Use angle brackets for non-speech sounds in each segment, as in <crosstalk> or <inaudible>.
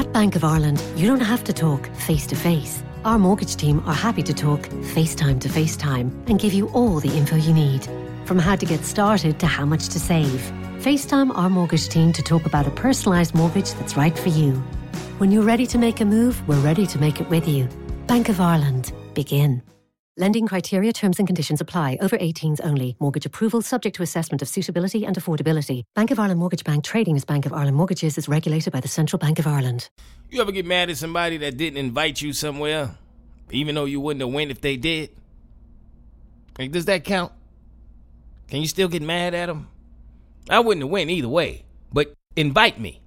At Bank of Ireland, you don't have to talk face to face. Our mortgage team are happy to talk FaceTime to FaceTime and give you all the info you need. From how to get started to how much to save. FaceTime our mortgage team to talk about a personalised mortgage that's right for you. When you're ready to make a move, we're ready to make it with you. Bank of Ireland. Begin. Lending criteria, terms and conditions apply. Over 18s only. Mortgage approval subject to assessment of suitability and affordability. Bank of Ireland Mortgage Bank trading as Bank of Ireland Mortgages is regulated by the Central Bank of Ireland. You ever get mad at somebody that didn't invite you somewhere, even though you wouldn't have went if they did? Like, does that count? Can you still get mad at them? I wouldn't have went either way, but invite me.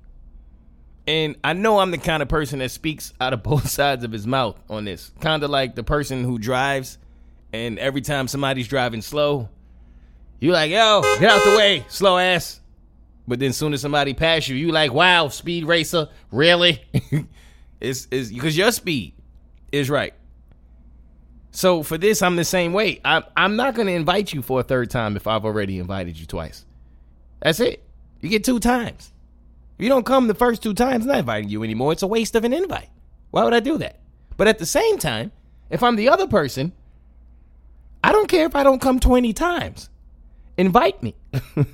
And I know I'm the kind of person that speaks out of <laughs> both sides of his mouth on this. Kind of like the person who drives and every time somebody's driving slow, you like, yo, get out the way, slow ass. But then soon as somebody pass you, you like, wow, speed racer, really? <laughs> it's is because your speed is right. So for this, I'm the same way. I'm I'm not gonna invite you for a third time if I've already invited you twice. That's it. You get two times. If you don't come the first two times, I'm not inviting you anymore. It's a waste of an invite. Why would I do that? But at the same time, if I'm the other person I don't care if I don't come 20 times. Invite me. <laughs>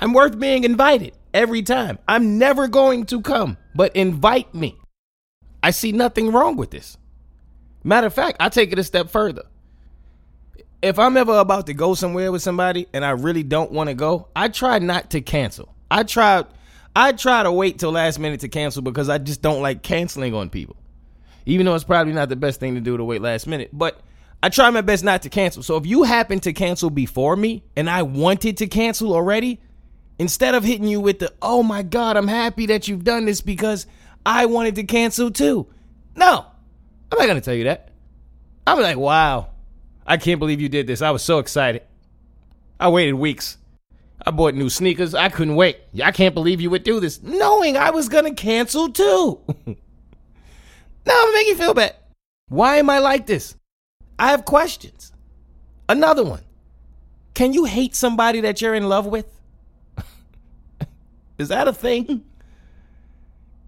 I'm worth being invited every time. I'm never going to come, but invite me. I see nothing wrong with this. Matter of fact, I take it a step further. If I'm ever about to go somewhere with somebody and I really don't want to go, I try not to cancel. I try I try to wait till last minute to cancel because I just don't like canceling on people. Even though it's probably not the best thing to do to wait last minute, but I try my best not to cancel. So if you happen to cancel before me and I wanted to cancel already, instead of hitting you with the, oh my God, I'm happy that you've done this because I wanted to cancel too. No, I'm not going to tell you that. I'm like, wow, I can't believe you did this. I was so excited. I waited weeks. I bought new sneakers. I couldn't wait. I can't believe you would do this, knowing I was going to cancel too. <laughs> now I'm making you feel bad. Why am I like this? I have questions. Another one. Can you hate somebody that you're in love with? <laughs> Is that a thing?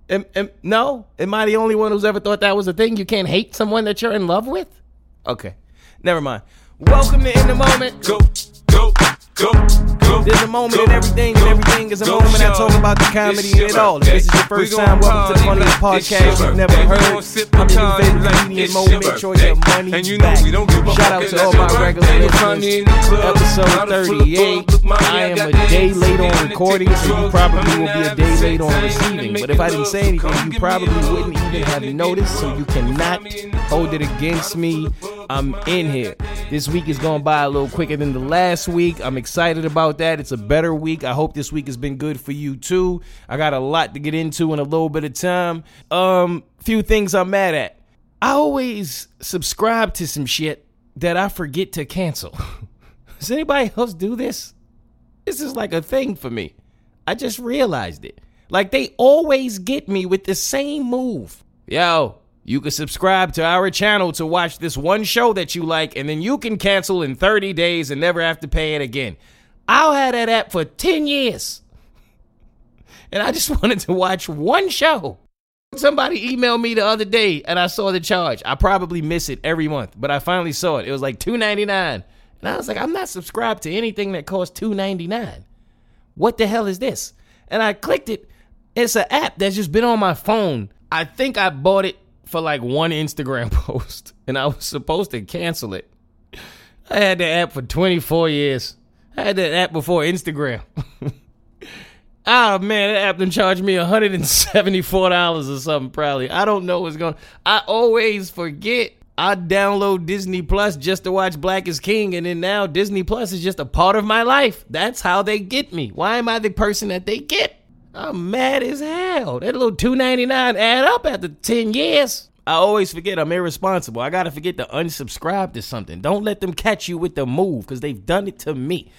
Am, am, no? Am I the only one who's ever thought that was a thing? You can't hate someone that you're in love with? Okay. Never mind. Welcome to In the Moment. Go, go, go. There's a moment in everything, and everything is a moment. I talk about the comedy in it all. If this is your first time, welcome to the funniest podcast you've never heard. I'm your new favorite comedian, Mo. Make sure your money's back. Shout out to all my regular listeners. Episode 38. I am a day late on recording, so you probably will be a day late on receiving. But if I didn't say anything, you probably wouldn't even have noticed, so you cannot hold it against me. I'm in here. This week is going by a little quicker than the last week. I'm excited about that. It's a better week. I hope this week has been good for you too. I got a lot to get into in a little bit of time. Um, few things I'm mad at. I always subscribe to some shit that I forget to cancel. <laughs> Does anybody else do this? This is like a thing for me. I just realized it. Like they always get me with the same move. Yo, you can subscribe to our channel to watch this one show that you like, and then you can cancel in 30 days and never have to pay it again. I'll have that app for 10 years. And I just <laughs> wanted to watch one show. Somebody emailed me the other day and I saw the charge. I probably miss it every month, but I finally saw it. It was like $2.99. And I was like, I'm not subscribed to anything that costs $2.99. What the hell is this? And I clicked it. It's an app that's just been on my phone. I think I bought it for like one Instagram <laughs> post and I was supposed to cancel it. I had the app for 24 years. I had that app before Instagram. oh <laughs> man, that app done charged me $174 or something probably. I don't know what's going I always forget. I download Disney Plus just to watch Black is King, and then now Disney Plus is just a part of my life. That's how they get me. Why am I the person that they get? I'm mad as hell. That little two ninety nine add up after ten years. I always forget I'm irresponsible. I gotta forget to unsubscribe to something. Don't let them catch you with the move because they've done it to me.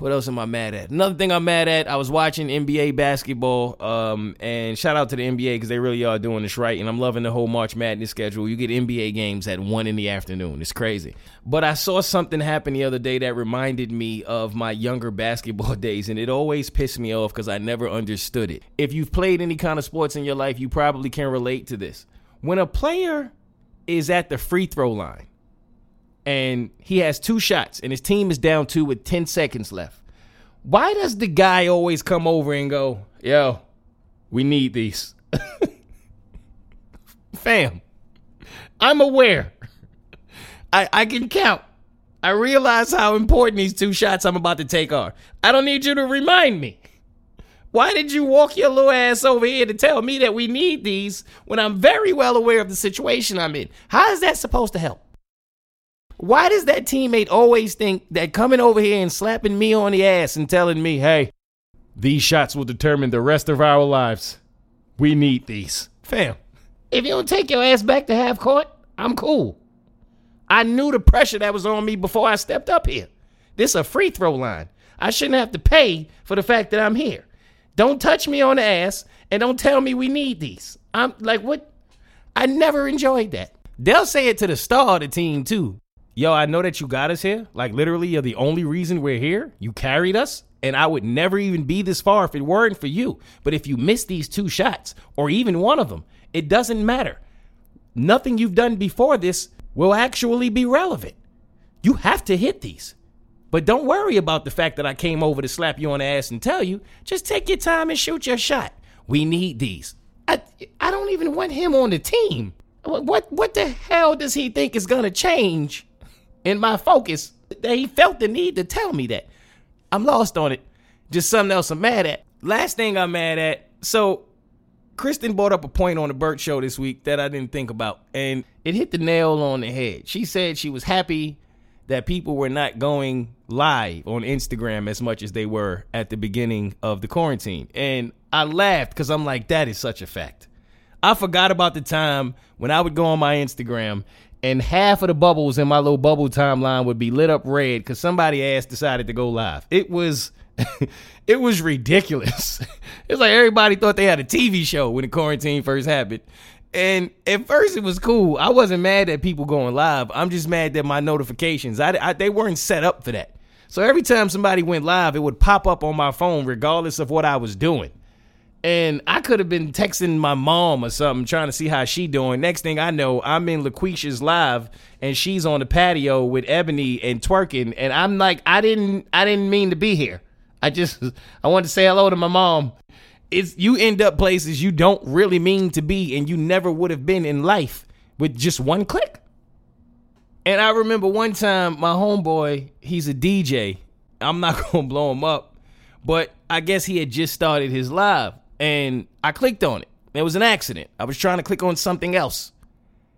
What else am I mad at? Another thing I'm mad at, I was watching NBA basketball, um, and shout out to the NBA because they really are doing this right, and I'm loving the whole March Madness schedule. You get NBA games at one in the afternoon. It's crazy. But I saw something happen the other day that reminded me of my younger basketball <laughs> days, and it always pissed me off because I never understood it. If you've played any kind of sports in your life, you probably can relate to this. When a player is at the free throw line and he has two shots and his team is down two with 10 seconds left. Why does the guy always come over and go, yo, we need these? <laughs> Fam, I'm aware. I, I can count. I realize how important these two shots I'm about to take are. I don't need you to remind me. Why did you walk your little ass over here to tell me that we need these when I'm very well aware of the situation I'm in? How is that supposed to help? Why does that teammate always think that coming over here and slapping me on the ass and telling me, hey, these shots will determine the rest of our lives? We need these. Fam, if you don't take your ass back to half court, I'm cool. I knew the pressure that was on me before I stepped up here. This is a free throw line. I shouldn't have to pay for the fact that I'm here. Don't touch me on the ass and don't tell me we need these. I'm like, what? I never enjoyed that. They'll say it to the star of the team, too yo, I know that you got us here. Like literally, you're the only reason we're here. You carried us. And I would never even be this far if it weren't for you. But if you miss these two shots, or even one of them, it doesn't matter. Nothing you've done before this will actually be relevant. You have to hit these. But don't worry about the fact that I came over to slap you on the ass and tell you. Just take your time and shoot your shot. We need these. I, I don't even want him on the team. What what the hell does he think is gonna change in my focus that he felt the need to tell me that. I'm lost on it. Just something else I'm mad at. Last thing I'm mad at. So, Kristen brought up a point on the Bert show this week that I didn't think about, and it hit the nail on the head. She said she was happy that people were not going live on Instagram as much as they were at the beginning of the quarantine. And I laughed because I'm like, that is such a fact. I forgot about the time when I would go on my Instagram and half of the bubbles in my little bubble timeline would be lit up red because somebody ass decided to go live. It was <laughs> it was ridiculous. <laughs> it's like everybody thought they had a TV show when the quarantine first happened. And at first it was cool. I wasn't mad at people going live. I'm just mad that my notifications, I, I they weren't set up for that. So every time somebody went live, it would pop up on my phone regardless of what I was doing. And I could have been texting my mom or something, trying to see how she doing. Next thing I know, I'm in LaQuisha's live, and she's on the patio with Ebony and twerking. And I'm like, I didn't, I didn't mean to be here. I just, <laughs> I wanted to say hello to my mom. It's you end up places you don't really mean to be, and you never would have been in life with just one click. And I remember one time, my homeboy, he's a DJ. I'm not <laughs> gonna blow him up, but I guess he had just started his live and I clicked on it. It was an accident. I was trying to click on something else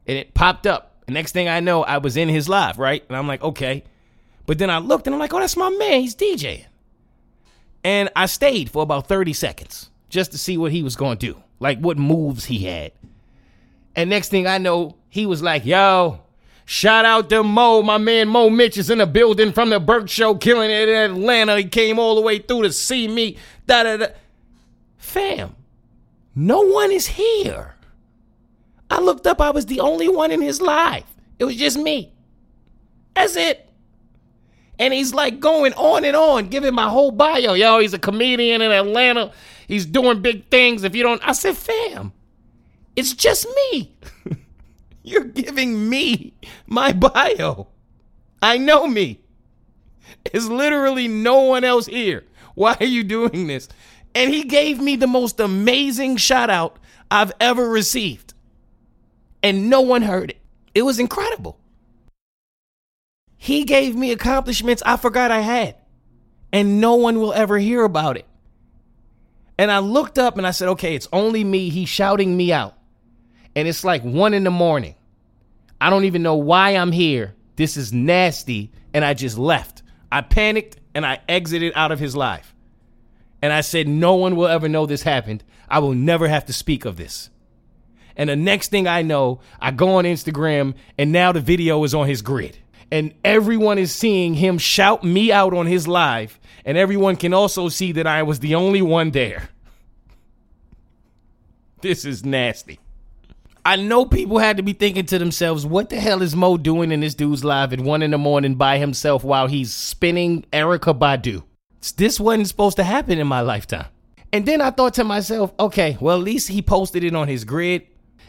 and it popped up. Next thing I know, I was in his live, right? And I'm like, okay. But then I looked and I'm like, oh, that's my man. He's DJing. And I stayed for about 30 seconds just to see what he was going to do, like what moves he had. And next thing I know, he was like, yo, shout out to Mo. My man Mo Mitch is in the building from the Bert Show, killing it in Atlanta. He came all the way through to see me. Da da da. Fam, no one is here. I looked up, I was the only one in his life. It was just me. That's it. And he's like going on and on, giving my whole bio. Yo, he's a comedian in Atlanta. He's doing big things. If you don't, I said, fam, it's just me. <laughs> You're giving me my bio. I know me. There's literally no one else here. Why are you doing this? And he gave me the most amazing shout out I've ever received. And no one heard it. It was incredible. He gave me accomplishments I forgot I had. And no one will ever hear about it. And I looked up and I said, okay, it's only me. He's shouting me out. And it's like one in the morning. I don't even know why I'm here. This is nasty. And I just left. I panicked and I exited out of his life. And I said, No one will ever know this happened. I will never have to speak of this. And the next thing I know, I go on Instagram and now the video is on his grid. and everyone is seeing him shout me out on his live, and everyone can also see that I was the only one there. <laughs> This is nasty. I know people had to be thinking to themselves, what the hell is Mo doing in this dude's live at one in the morning by himself while he's spinning Erykah Badu? This wasn't supposed to happen in my lifetime. And then I thought to myself, okay, well, at least he posted it on his grid.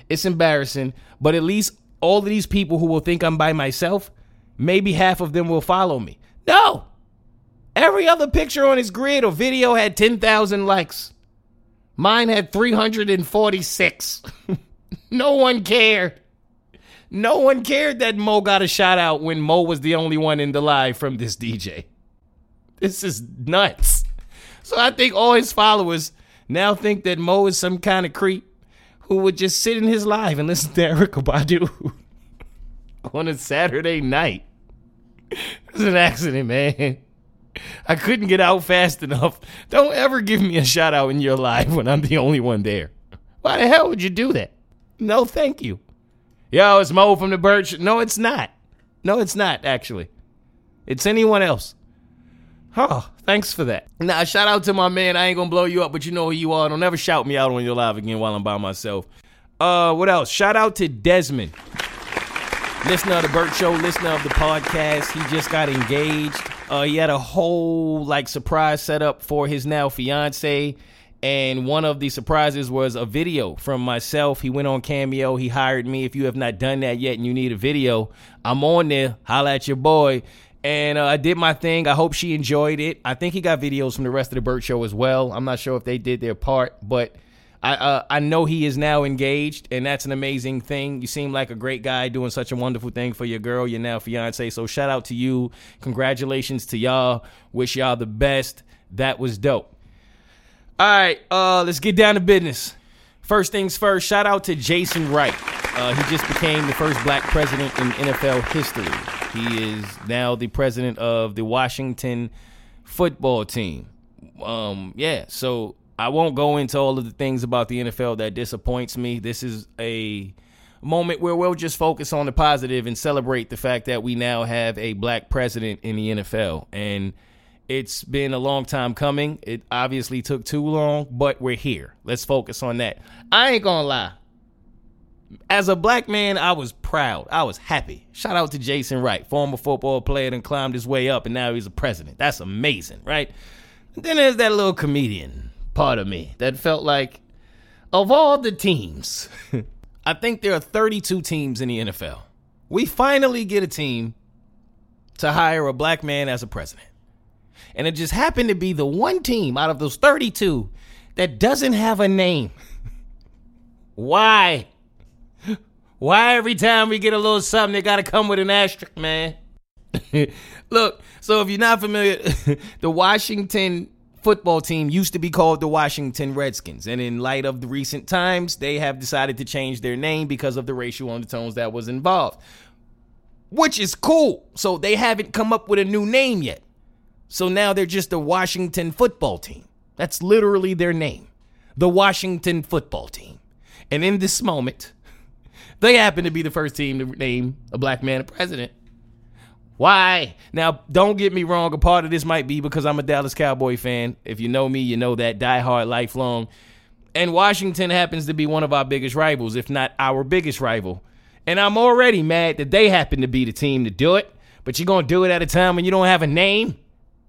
It's embarrassing, but at least all of these people who will think I'm by myself, maybe half of them will follow me. No! Every other picture on his grid or video had 10,000 likes. Mine had 346. <laughs> no one cared. No one cared that Mo got a shout out when Mo was the only one in the live from this DJ. This is nuts. So I think all his followers now think that Mo is some kind of creep who would just sit in his live and listen to <laughs> Erykah Badu <laughs> on a Saturday night. It's an accident, man. I couldn't get out fast enough. Don't ever give me a shout out in your live when I'm the only one there. Why the hell would you do that? No, thank you. Yo, it's Mo from the Bert. No, it's not. No, it's not, actually. It's anyone else. Oh, thanks for that. Now, shout out to my man. I ain't gonna blow you up, but you know who you are. Don't ever shout me out on your live again while I'm by myself. Uh, what else? Shout out to Desmond, listener of the Bert Show, listener of the podcast. He just got engaged. Uh, he had a whole like surprise set up for his now fiance, and one of the surprises was a video from myself. He went on Cameo. He hired me. If you have not done that yet and you need a video, I'm on there. Holla at your boy and uh, I did my thing. I hope she enjoyed it. I think he got videos from the rest of the Bert Show as well. I'm not sure if they did their part, but I uh, I know he is now engaged, and that's an amazing thing. You seem like a great guy doing such a wonderful thing for your girl, your now fiance. So shout out to you. Congratulations to y'all. Wish y'all the best. That was dope. All right, uh, let's get down to business. First things first, shout out to Jason Wright. Uh, he just became the first black president in NFL history. He is now the president of the Washington football team. Um, yeah, so I won't go into all of the things about the NFL that disappoints me. This is a moment where we'll just focus on the positive and celebrate the fact that we now have a black president in the NFL. And it's been a long time coming. It obviously took too long, but we're here. Let's focus on that. I ain't gonna lie as a black man, I was proud. I was happy. Shout out to Jason Wright, former football player, and climbed his way up, and now he's a president. That's amazing, right? Then there's that little comedian part of me that felt like, of all the teams, <laughs> I think there are 32 teams in the NFL. We finally get a team to hire a black man as a president. And it just happened to be the one team out of those 32 that doesn't have a name. <laughs> Why? Why every time we get a little something, they got to come with an asterisk, man? <laughs> Look, so if you're not familiar, <laughs> the Washington football team used to be called the Washington Redskins. And in light of the recent times, they have decided to change their name because of the racial undertones that was involved, which is cool. So they haven't come up with a new name yet. So now they're just the Washington football team. That's literally their name, the Washington football team. And in this moment, they happen to be the first team to name a black man a president. Why? Now, don't get me wrong. A part of this might be because I'm a Dallas Cowboy fan. If you know me, you know that diehard, lifelong. And Washington happens to be one of our biggest rivals, if not our biggest rival. And I'm already mad that they happen to be the team to do it. But you're going to do it at a time when you don't have a name?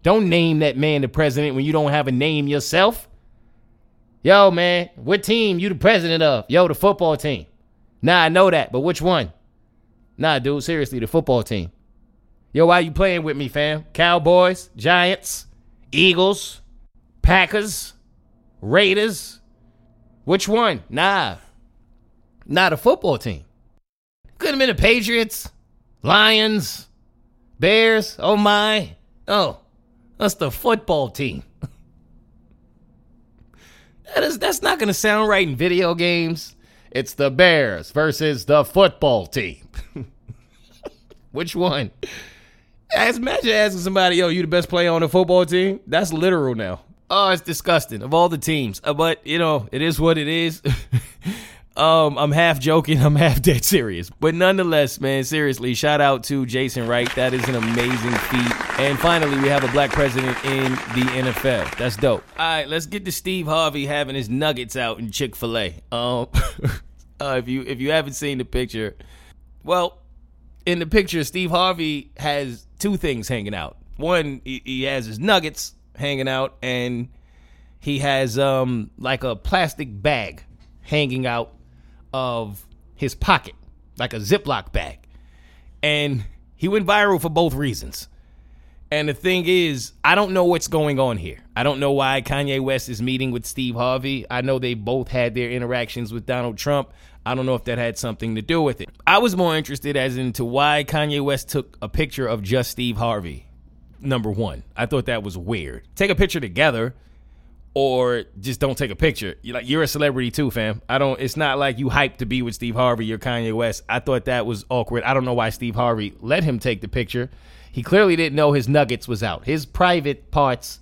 Don't name that man the president when you don't have a name yourself. Yo, man, what team you the president of? Yo, the football team. Nah, I know that, but which one? Nah, dude, seriously, the football team. Yo, why you playing with me, fam? Cowboys, Giants, Eagles, Packers, Raiders. Which one? Nah. Not a football team. Could have been the Patriots, Lions, Bears. Oh my. Oh, that's the football team. <laughs> that is that's not gonna sound right in video games. It's the Bears versus the football team. <laughs> Which one? As imagine asking somebody, "Yo, you the best player on the football team?" That's literal now. Oh, it's disgusting. Of all the teams, uh, but you know, it is what it is. <laughs> Um, I'm half joking, I'm half dead serious. But nonetheless, man, seriously, shout out to Jason Wright. That is an amazing feat. And finally, we have a black president in the NFL. That's dope. All right, let's get to Steve Harvey having his nuggets out in Chick Fil A. Um, <laughs> uh, if you if you haven't seen the picture, well, in the picture, Steve Harvey has two things hanging out. One, he, he has his nuggets hanging out, and he has um like a plastic bag hanging out of his pocket, like a Ziploc bag. And he went viral for both reasons. And the thing is, I don't know what's going on here. I don't know why Kanye West is meeting with Steve Harvey. I know they both had their interactions with Donald Trump. I don't know if that had something to do with it. I was more interested as into why Kanye West took a picture of just Steve Harvey. Number one, I thought that was weird. Take a picture together, or just don't take a picture. You're like you're a celebrity too, fam. I don't. It's not like you hyped to be with Steve Harvey. You're Kanye West. I thought that was awkward. I don't know why Steve Harvey let him take the picture. He clearly didn't know his nuggets was out. His private parts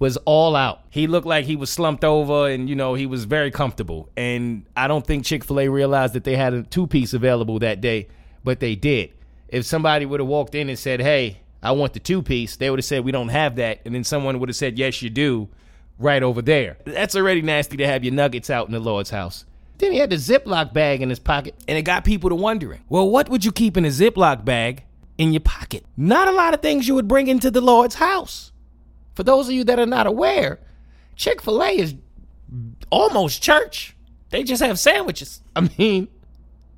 was all out. He looked like he was slumped over, and you know he was very comfortable. And I don't think Chick Fil A realized that they had a two piece available that day, but they did. If somebody would have walked in and said, "Hey, I want the two piece," they would have said, "We don't have that," and then someone would have said, "Yes, you do." Right over there. That's already nasty to have your nuggets out in the Lord's house. Then he had the Ziploc bag in his pocket, and it got people to wondering, well, what would you keep in a Ziploc bag in your pocket? Not a lot of things you would bring into the Lord's house. For those of you that are not aware, Chick fil A is almost church. They just have sandwiches. <laughs> I mean,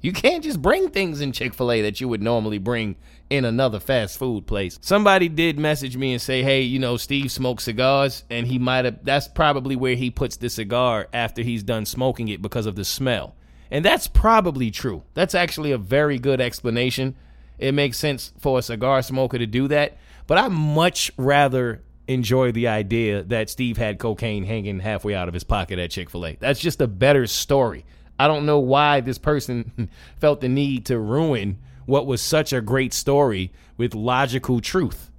you can't just bring things in Chick fil A that you would normally bring in another fast food place. Somebody did message me and say, hey, you know, Steve smokes cigars, and he might have, that's probably where he puts the cigar after he's done smoking it because of the smell. And that's probably true. That's actually a very good explanation. It makes sense for a cigar smoker to do that. But I much rather enjoy the idea that Steve had cocaine hanging halfway out of his pocket at Chick fil A. That's just a better story. I don't know why this person <laughs> felt the need to ruin what was such a great story with logical truth.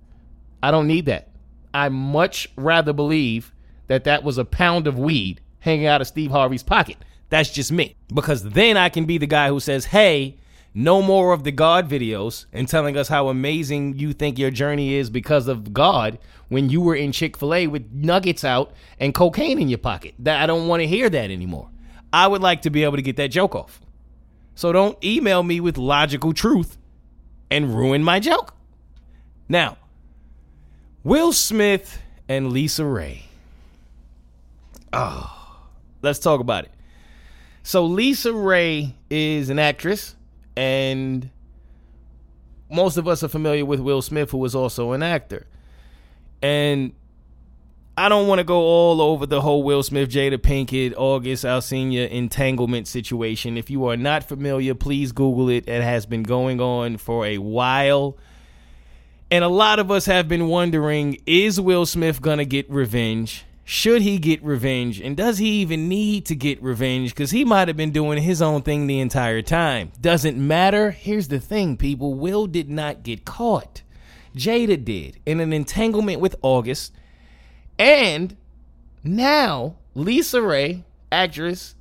I don't need that. I much rather believe that that was a pound of weed hanging out of Steve Harvey's pocket. That's just me. Because then I can be the guy who says, hey, no more of the God videos and telling us how amazing you think your journey is because of God when you were in Chick fil A with nuggets out and cocaine in your pocket. That I don't want to hear that anymore. I would like to be able to get that joke off. So don't email me with logical truth and ruin my joke. Now, Will Smith and LisaRaye. Oh, ah, let's talk about it. So LisaRaye is an actress, and most of us are familiar with Will Smith, who is also an actor. And I don't want to go all over the whole Will Smith, Jada Pinkett, August Alsina entanglement situation. If you are not familiar, please Google it. It has been going on for a while. And a lot of us have been wondering is Will Smith going to get revenge? Should he get revenge? And does he even need to get revenge? Because he might have been doing his own thing the entire time. Doesn't matter. Here's the thing, people Will did not get caught. Jada did in an entanglement with August and now LisaRaye, actress,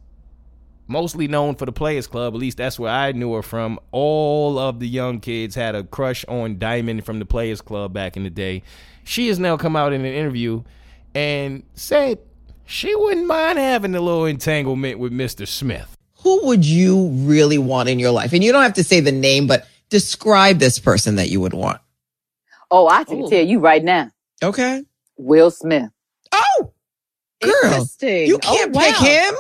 mostly known for the Players Club, at least that's where I knew her from. All of the young kids had a crush on Diamond from the Players Club back in the day. She has now come out in an interview and said she wouldn't mind having a little entanglement with Mr. Smith. Who would you really want in your life? And you don't have to say the name, but describe this person that you would want. Oh, I can Ooh. tell you right now. Okay. Will Smith. Oh, girl, Interesting. you can't oh, wow. pick him.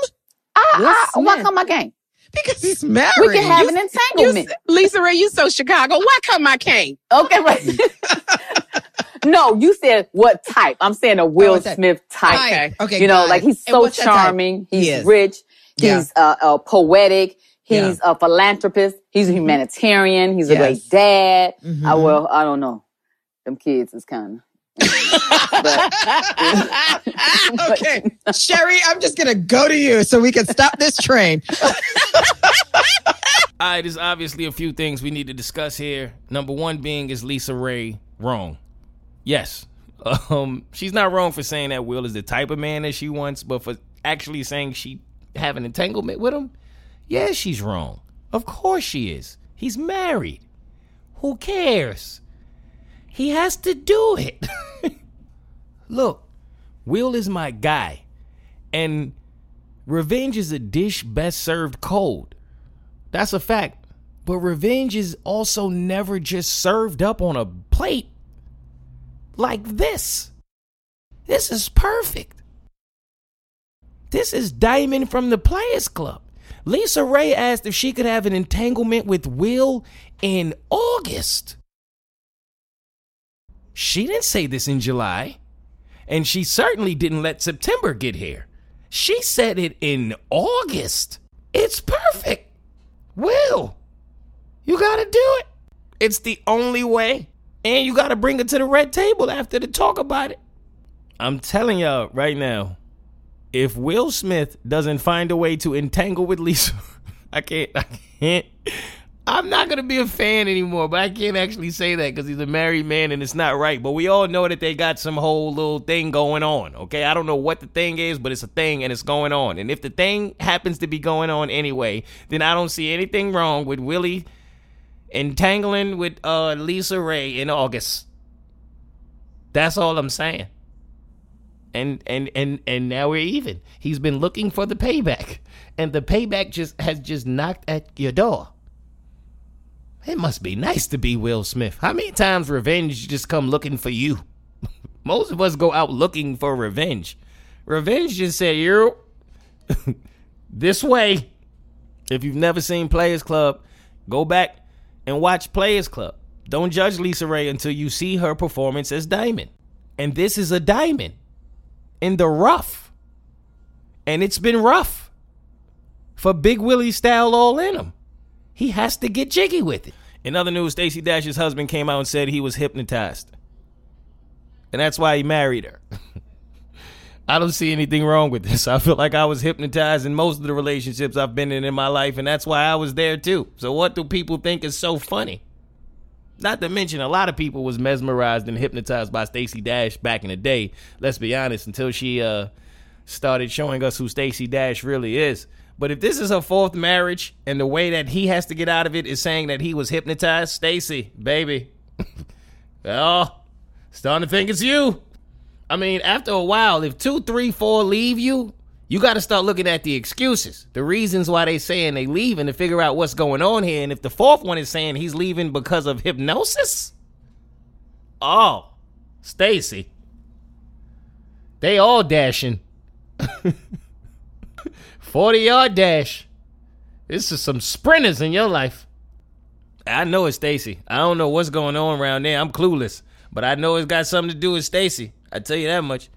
I, I, why come I can't? Because he's married. We can have you, an entanglement. You, LisaRaye, you so Chicago. Why come I can't? Okay, wait. <laughs> <laughs> no, you said what type? I'm saying a Will oh, Smith type. Okay, okay. You know, like he's so charming. He's he rich. He's yeah. uh, uh, poetic. He's yeah. a philanthropist. He's a mm-hmm. humanitarian. He's yes. a great dad. Mm-hmm. I well, I don't know. Them kids is kind of <laughs> okay. Sherry, I'm just going to go to you so we can stop this train. <laughs> All right, there's obviously a few things we need to discuss here. Number one being is LisaRaye wrong? Yes. <laughs> Um, she's not wrong for saying that Will is the type of man that she wants, but for actually saying she have an entanglement with him, Yeah, she's wrong. Of course she is. He's married. Who cares? He has to do it. <laughs> Look, Will is my guy. And revenge is a dish best served cold. That's a fact. But revenge is also never just served up on a plate like this. This is perfect. This is Diamond from the Players Club. LisaRaye asked if she could have an entanglement with Will in August. She didn't say this in July, and she certainly didn't let September get here. She said it in August. It's perfect. Will, you gotta do it. It's the only way. And you gotta bring it to the red table after to talk about it. I'm telling y'all right now, if Will Smith doesn't find a way to entangle with Lisa, <laughs> I can't, I can't, I'm not gonna be a fan anymore. But I can't actually say that because he's a married man and it's not right. But we all know that they got some whole little thing going on. Okay, I don't know what the thing is, but it's a thing and it's going on. And if the thing happens to be going on anyway, then I don't see anything wrong with Willie entangling with uh, LisaRaye in August. That's all I'm saying and and and and now we're even. He's been looking for the payback, and the payback just has just knocked at your door. It must be nice to be Will Smith. How many times revenge just come looking for you? <laughs> Most of us go out looking for revenge. Revenge just said, "You <laughs> this way." If you've never seen Players Club, go back and watch Players Club. Don't judge LisaRaye until you see her performance as Diamond. And this is a diamond in the rough. And it's been rough for Big Willie style all in him. He has to get jiggy with it. In other news, Stacey Dash's husband came out and said he was hypnotized. And that's why he married her. <laughs> I don't see anything wrong with this. <laughs> I feel like I was hypnotized in most of the relationships I've been in in my life, and that's why I was there too. So, what do people think is so funny? Not to mention, a lot of people was mesmerized and hypnotized by Stacey Dash back in the day. Let's be honest, until she uh, started showing us who Stacey Dash really is. But if this is her fourth marriage and the way that he has to get out of it is saying that he was hypnotized, Stacey, baby, <laughs> oh, starting to think it's you. I mean, after a while, if two, three, four leave you, you got to start looking at the excuses, the reasons why they saying they leaving to figure out what's going on here. And if the fourth one is saying he's leaving because of hypnosis, oh, Stacey, they all dashing. <laughs> 40 yard dash. This is some sprinters in your life. I know it's Stacey. I don't know what's going on around there. I'm clueless. But I know it's got something to do with Stacey. I tell you that much.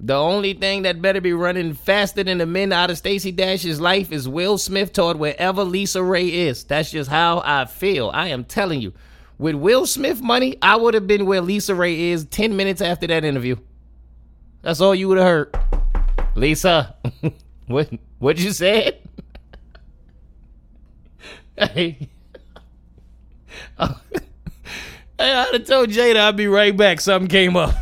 The only thing that better be running faster than the men out of Stacey Dash's life is Will Smith toward wherever LisaRaye is. That's just how I feel. I am telling you. With Will Smith money, I would have been where LisaRaye is 10 minutes after that interview. That's all you would have heard. Lisa, <laughs> what what you said? hey. hey, I'd have told Jada I'd be right back. Something came up.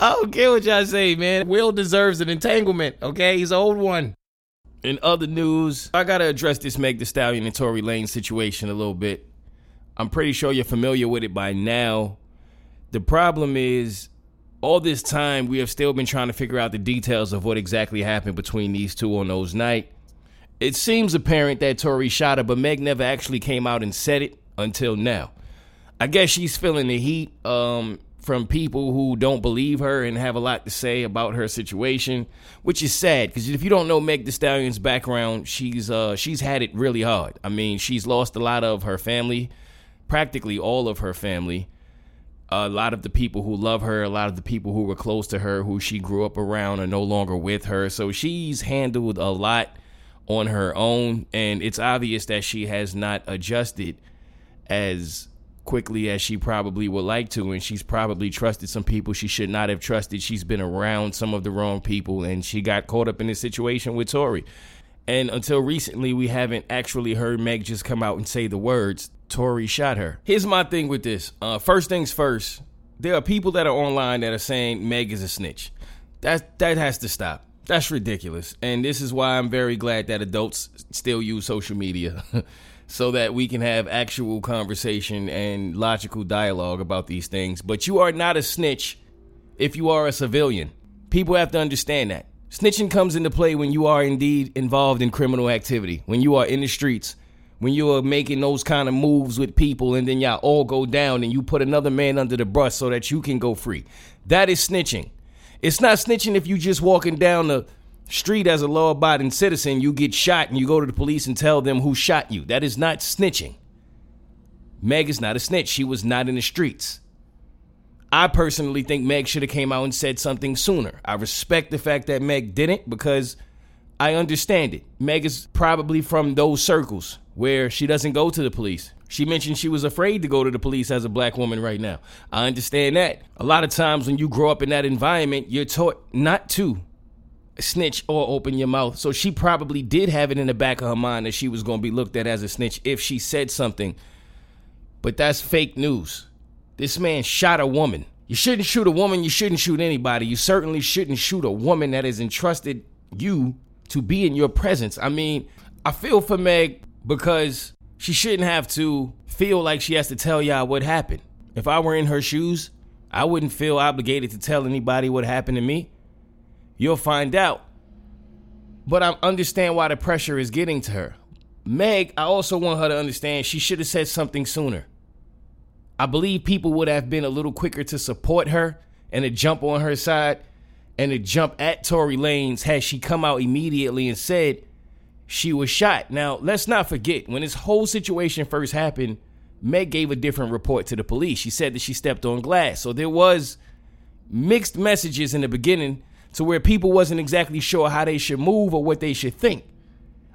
I don't care what y'all say, man. Will deserves an entanglement, okay? He's an old one. In other news, I gotta address this Meg Thee Stallion and Tory Lanez situation a little bit. I'm pretty sure you're familiar with it by now. The problem is, all this time we have still been trying to figure out the details of what exactly happened between these two on those night. It seems apparent that Tory shot her, but Meg never actually came out and said it until now. I guess she's feeling the heat. Um, from people who don't believe her and have a lot to say about her situation, which is sad because if you don't know Meg Thee Stallion's background, she's uh she's had it really hard. I mean, she's lost a lot of her family, practically all of her family. A lot of the people who love her, a lot of the people who were close to her, who she grew up around, are no longer with her. So she's handled a lot on her own, and it's obvious that she has not adjusted as quickly as she probably would like to and she's probably trusted some people she should not have trusted. She's been around some of the wrong people and she got caught up in this situation with Tory. And until recently we haven't actually heard Meg just come out and say the words Tory shot her here's my thing with this uh, first things first there are people that are online that are saying Meg is a snitch that that has to stop That's ridiculous. And this is why I'm very glad that adults still use social media <laughs> so that we can have actual conversation and logical dialogue about these things. But you are not a snitch if you are a civilian. People have to understand that. Snitching comes into play when you are indeed involved in criminal activity, when you are in the streets, when you are making those kind of moves with people and then y'all all go down and you put another man under the bus so that you can go free. That is snitching. It's not snitching if you just walking down the street as a law abiding citizen, you get shot and you go to the police and tell them who shot you. That is not snitching. Meg is not a snitch. She was not in the streets. I personally think Meg should have came out and said something sooner. I respect the fact that Meg didn't because I understand it. Meg is probably from those circles where she doesn't go to the police. She mentioned she was afraid to go to the police as a black woman right now. I understand that. A lot of times when you grow up in that environment, you're taught not to snitch or open your mouth. So she probably did have it in the back of her mind that she was going to be looked at as a snitch if she said something. But that's fake news. This man shot a woman. You shouldn't shoot a woman. You shouldn't shoot anybody. You certainly shouldn't shoot a woman that has entrusted you to be in your presence. I mean, I feel for Meg because she shouldn't have to feel like she has to tell y'all what happened. If I were in her shoes, I wouldn't feel obligated to tell anybody what happened to me. You'll find out. But I understand why the pressure is getting to her. Meg, I also want her to understand she should have said something sooner. I believe people would have been a little quicker to support her and to jump on her side and to jump at Tory Lanez had she come out immediately and said, she was shot. Now, let's not forget, when this whole situation first happened, Meg gave a different report to the police. She said that she stepped on glass. So there was mixed messages in the beginning to where people wasn't exactly sure how they should move or what they should think.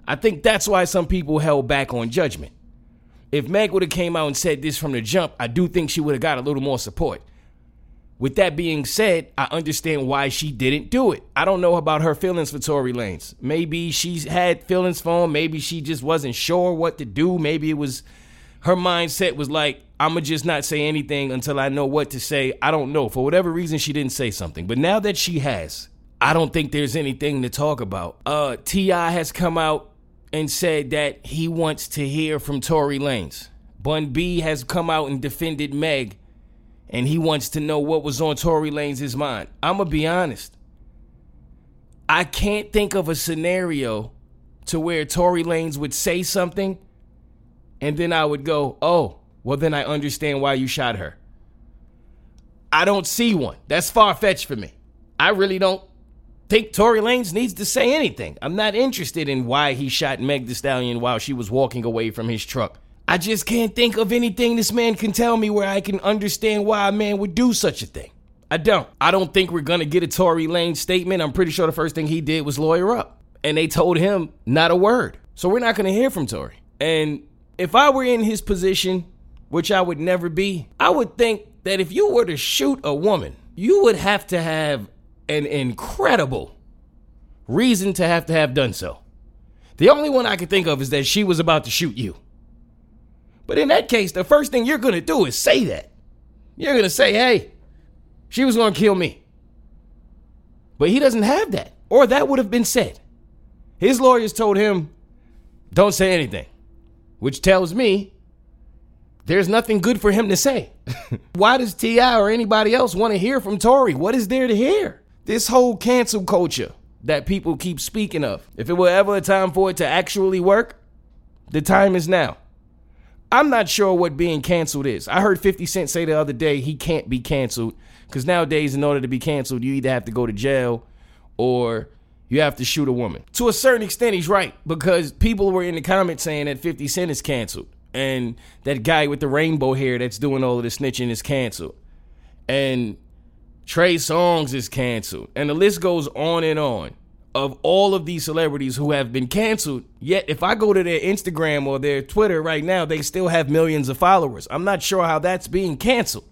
I think that's why some people held back on judgment. If Meg would have came out and said this from the jump, I do think she would have got a little more support. With that being said, I understand why she didn't do it. I don't know about her feelings for Tory Lanez. Maybe she's had feelings for him. Maybe she just wasn't sure what to do. Maybe it was her mindset was like, I'ma just not say anything until I know what to say. I don't know. For whatever reason, she didn't say something. But now that she has, I don't think there's anything to talk about. Uh T.I. has come out and said that he wants to hear from Tory Lanez. Bun B has come out and defended Meg and he wants to know what was on Tory Lanez' mind. I'm to be honest. I can't think of a scenario to where Tory Lanez would say something and then I would go, oh, well, then I understand why you shot her. I don't see one. That's far fetched for me. I really don't think Tory Lanez needs to say anything. I'm not interested in why he shot Meg Thee Stallion while she was walking away from his truck. I just can't think of anything this man can tell me where I can understand why a man would do such a thing. I don't. I don't think we're gonna get a Tory Lanez statement. I'm pretty sure the first thing he did was lawyer up. And they told him not a word. So we're not gonna hear from Tory. And if I were in his position, which I would never be, I would think that if you were to shoot a woman, you would have to have an incredible reason to have to have done so. The only one I can think of is that she was about to shoot you. But in that case, the first thing you're going to do is say that. You're going to say, hey, she was going to kill me. But he doesn't have that, or that would have been said. His lawyers told him, don't say anything, which tells me there's nothing good for him to say. <laughs> Why does T.I. or anybody else want to hear from Tory? What is there to hear? This whole cancel culture that people keep speaking of. If it were ever a time for it to actually work, the time is now. I'm not sure what being canceled is. I heard 50 Cent say the other day he can't be canceled because nowadays, in order to be canceled, you either have to go to jail or you have to shoot a woman. To a certain extent, he's right because people were in the comments saying that 50 Cent is canceled and that guy with the rainbow hair that's doing all of the snitching is canceled. And Trey Songz is canceled. And the list goes on and on of all of these celebrities who have been canceled. Yet, if I go to their Instagram or their Twitter right now, they still have millions of followers. I'm not sure how that's being canceled.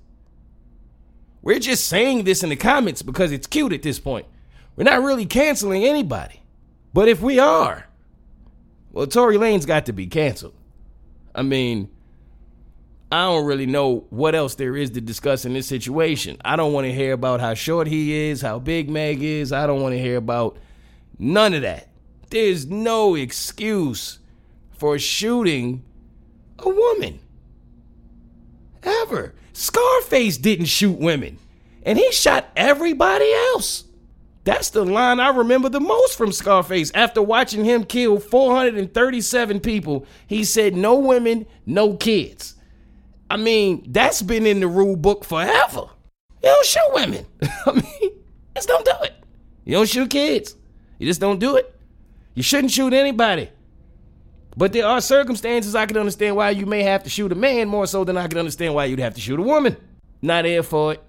We're just saying this in the comments because it's cute at this point. We're not really canceling anybody. But if we are, well, Tory Lanez got to be canceled. I mean, I don't really know what else there is to discuss in this situation. I don't want to hear about how short he is, how big Meg is. I don't want to hear about None of that. There's no excuse for shooting a woman. Ever. Scarface didn't shoot women, and he shot everybody else. That's the line I remember the most from Scarface. After watching him kill 437 people, he said, No women, no kids. I mean, that's been in the rule book forever. You don't shoot women. <laughs> I mean, just don't do it. You don't shoot kids. You just don't do it. You shouldn't shoot anybody. But there are circumstances I can understand why you may have to shoot a man more so than I can understand why you'd have to shoot a woman. Not here for it.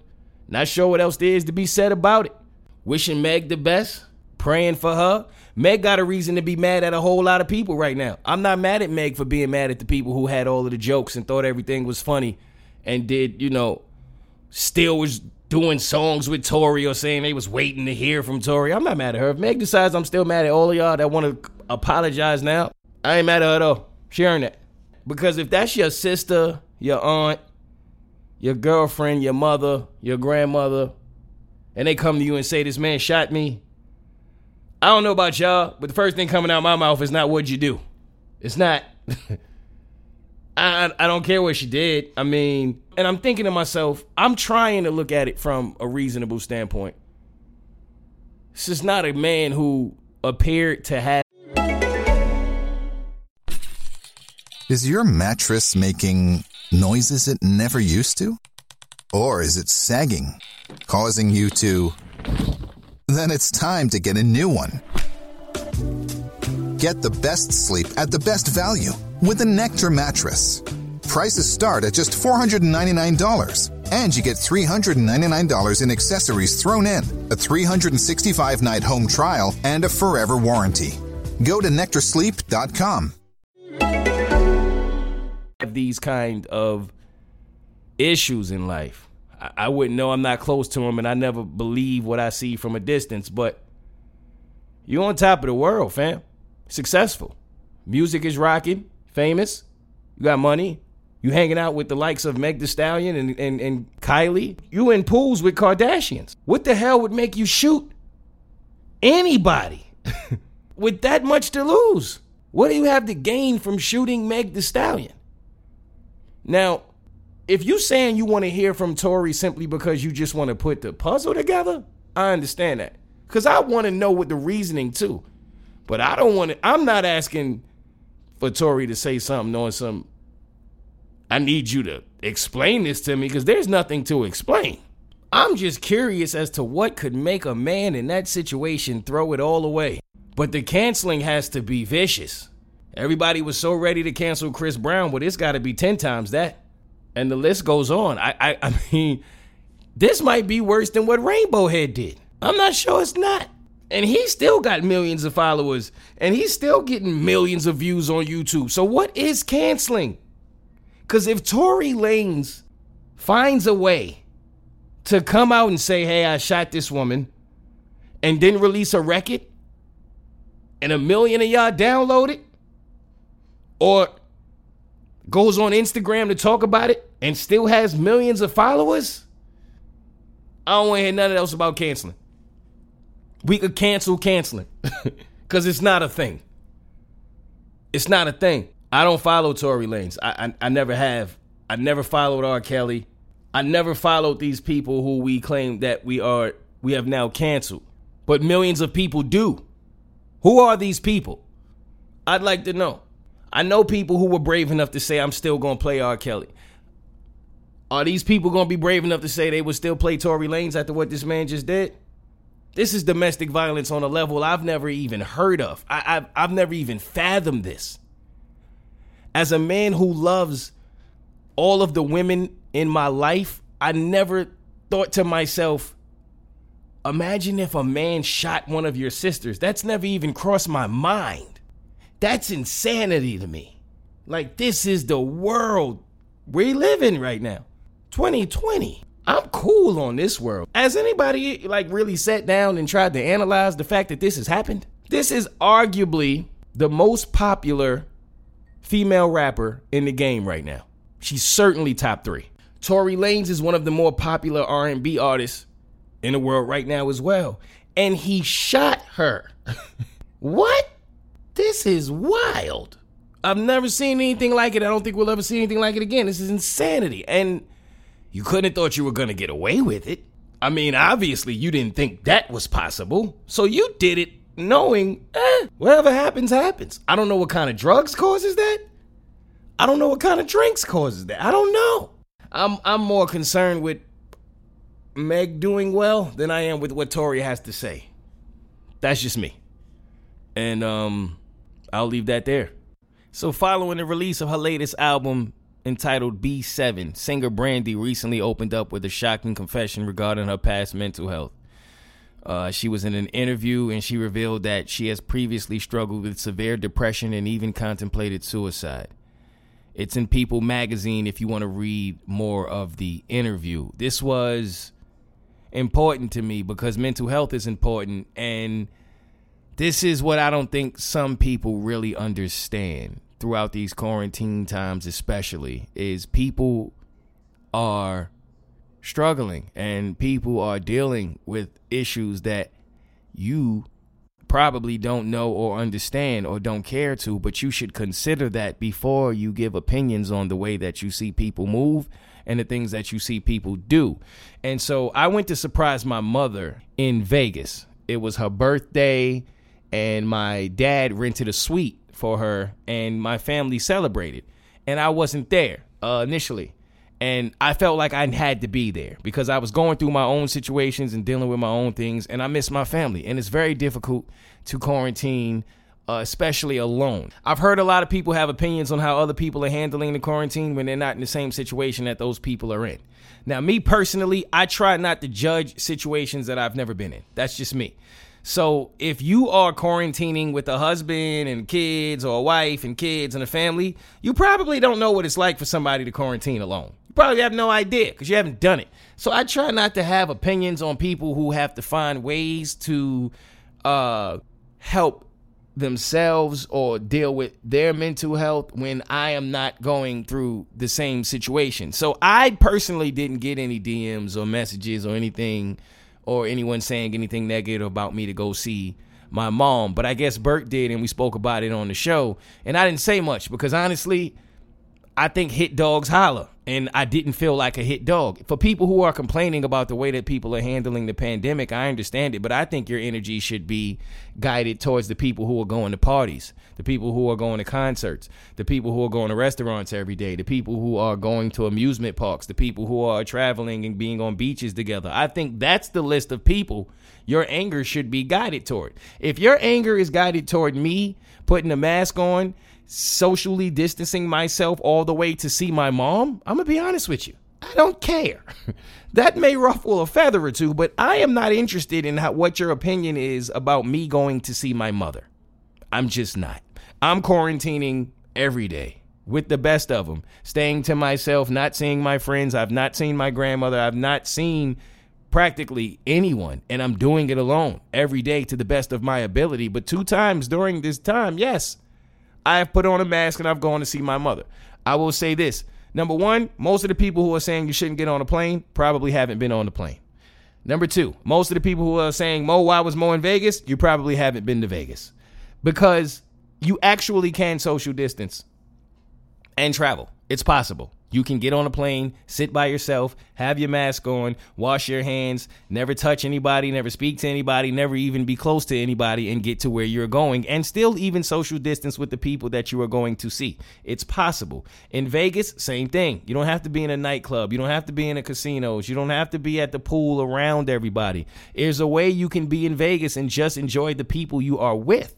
Not sure what else there is to be said about it. Wishing Meg the best, praying for her. Meg got a reason to be mad at a whole lot of people right now. I'm not mad at Meg for being mad at the people who had all of the jokes and thought everything was funny and did, you know, still was doing songs with Tory or saying they was waiting to hear from Tory. I'm not mad at her. If Meg decides I'm still mad at all of y'all that want to apologize now, I ain't mad at her though. She earned it. Because if that's your sister, your aunt, your girlfriend, your mother, your grandmother, and they come to you and say, This man shot me. I don't know about y'all, but the first thing coming out my mouth is not what you do. It's not. <laughs> I, I don't care what she did. I mean, and I'm thinking to myself, I'm trying to look at it from a reasonable standpoint. This is not a man who appeared to have Is your mattress making noises it never used to? Or is it sagging, causing you to. Then it's time to get a new one. Get the best sleep at the best value with a Nectar mattress. Prices start at just $499, and you get $399 in accessories thrown in, a 365 night home trial, and a forever warranty. Go to NectarSleep.com these kind of issues in life. I, I wouldn't know. I'm not close to them, and I never believe what I see from a distance. But you're on top of the world, fam. Successful. Music is rocking. Famous. You got money. You hanging out with the likes of Meg Thee Stallion and, and, and Kylie. You in pools with Kardashians. What the hell would make you shoot anybody <laughs> with that much to lose? What do you have to gain from shooting Meg Thee Stallion? Now, if you saying you want to hear from Tory simply because you just want to put the puzzle together, I understand that. Cause I want to know what the reasoning too. But I don't want to I'm not asking for Tory to say something on some I need you to explain this to me because there's nothing to explain. I'm just curious as to what could make a man in that situation throw it all away. But the canceling has to be vicious. Everybody was so ready to cancel Chris Brown, but it's got to be 10 times that. And the list goes on. I, I, I <laughs> mean, this might be worse than what Rainbow Head did. I'm not sure it's not. And he still got millions of followers, and he's still getting millions of views on YouTube. So, what is canceling? Because if Tory Lanez finds a way to come out and say, hey, I shot this woman, and then release a record, and a million of y'all download it, or goes on Instagram to talk about it and still has millions of followers, I don't want to hear nothing else about canceling. We could cancel canceling <laughs> because it's not a thing. It's not a thing. I don't follow Tory Lanez. I, I, I never have. I never followed R. Kelly. I never followed these people who we claim that we are we have now canceled. But millions of people do. Who are these people? I'd like to know. I know people who were brave enough to say, I'm still going to play R. Kelly. Are these people going to be brave enough to say they would still play Tory Lanez after what this man just did? This is domestic violence on a level I've never even heard of. I, have I've never even fathomed this. As a man who loves all of the women in my life, I never thought to myself, imagine if a man shot one of your sisters. That's never even crossed my mind. That's insanity to me. Like, this is the world we live in right now. 2020. I'm cool on this world. Has anybody like really sat down and tried to analyze the fact that this has happened? This is arguably the most popular female rapper in the game right now. She's certainly top 3. Tory Lanez is one of the more popular R&B artists in the world right now as well. And he shot her. <laughs> what? This is wild. I've never seen anything like it. I don't think we'll ever see anything like it again. This is insanity. And you couldn't have thought you were going to get away with it. I mean, obviously, you didn't think that was possible. So you did it knowing, eh, whatever happens, happens. I don't know what kind of drugs causes that. I don't know what kind of drinks causes that. I don't know. I'm I'm more concerned with Meg doing well than I am with what Tory has to say. That's just me. And um I'll leave that there. So following the release of her latest album entitled B7, singer Brandy recently opened up with a shocking confession regarding her past mental health. Uh, she was in an interview and she revealed that she has previously struggled with severe depression and even contemplated suicide. It's in People magazine if you want to read more of the interview. This was important to me because mental health is important and this is what I don't think some people really understand throughout these quarantine times especially is people are struggling and people are dealing with issues that you probably don't know or understand or don't care to, but you should consider that before you give opinions on the way that you see people move and the things that you see people do. And so I went to surprise my mother in Vegas. It was her birthday, and my dad rented a suite for her, and my family celebrated. And I wasn't there uh, initially and I felt like I had to be there because I was going through my own situations and dealing with my own things, and I miss my family. And it's very difficult to quarantine, uh, especially alone. I've heard a lot of people have opinions on how other people are handling the quarantine when they're not in the same situation that those people are in. Now, me personally, I try not to judge situations that I've never been in. That's just me. So if you are quarantining with a husband and kids or a wife and kids and a family, you probably don't know what it's like for somebody to quarantine alone. You probably have no idea because you haven't done it. So I try not to have opinions on people who have to find ways to uh, help themselves or deal with their mental health when I am not going through the same situation. So I personally didn't get any DMs or messages or anything or anyone saying anything negative about me to go see my mom. But I guess Bert did, and we spoke about it on the show. And I didn't say much because honestly, I think hit dogs holler, and I didn't feel like a hit dog. For people who are complaining about the way that people are handling the pandemic, I understand it, but I think your energy should be guided towards the people who are going to parties, the people who are going to concerts, the people who are going to restaurants every day, the people who are going to amusement parks, the people who are traveling and being on beaches together. I think that's the list of people your anger should be guided toward. If your anger is guided toward me putting a mask on, socially distancing myself all the way to see my mom, I'm going to be honest with you. I don't care. <laughs> that may ruffle a feather or two, but I am not interested in how, what your opinion is about me going to see my mother. I'm just not. I'm quarantining every day with the best of them, staying to myself, not seeing my friends. I've not seen my grandmother. I've not seen practically anyone, and I'm doing it alone every day to the best of my ability. But two times during this time, yes, I have put on a mask and I've gone to see my mother. I will say this. Number one, most of the people who are saying you shouldn't get on a plane probably haven't been on the plane. Number two, most of the people who are saying, Mo, why was Mo in Vegas? You probably haven't been to Vegas. Because you actually can social distance and travel. It's possible. You can get on a plane, sit by yourself, have your mask on, wash your hands, never touch anybody, never speak to anybody, never even be close to anybody, and get to where you're going, and still even social distance with the people that you are going to see. It's possible. In Vegas, same thing. You don't have to be in a nightclub, you don't have to be in a casinos, you don't have to be at the pool around everybody. There's a way you can be in Vegas and just enjoy the people you are with.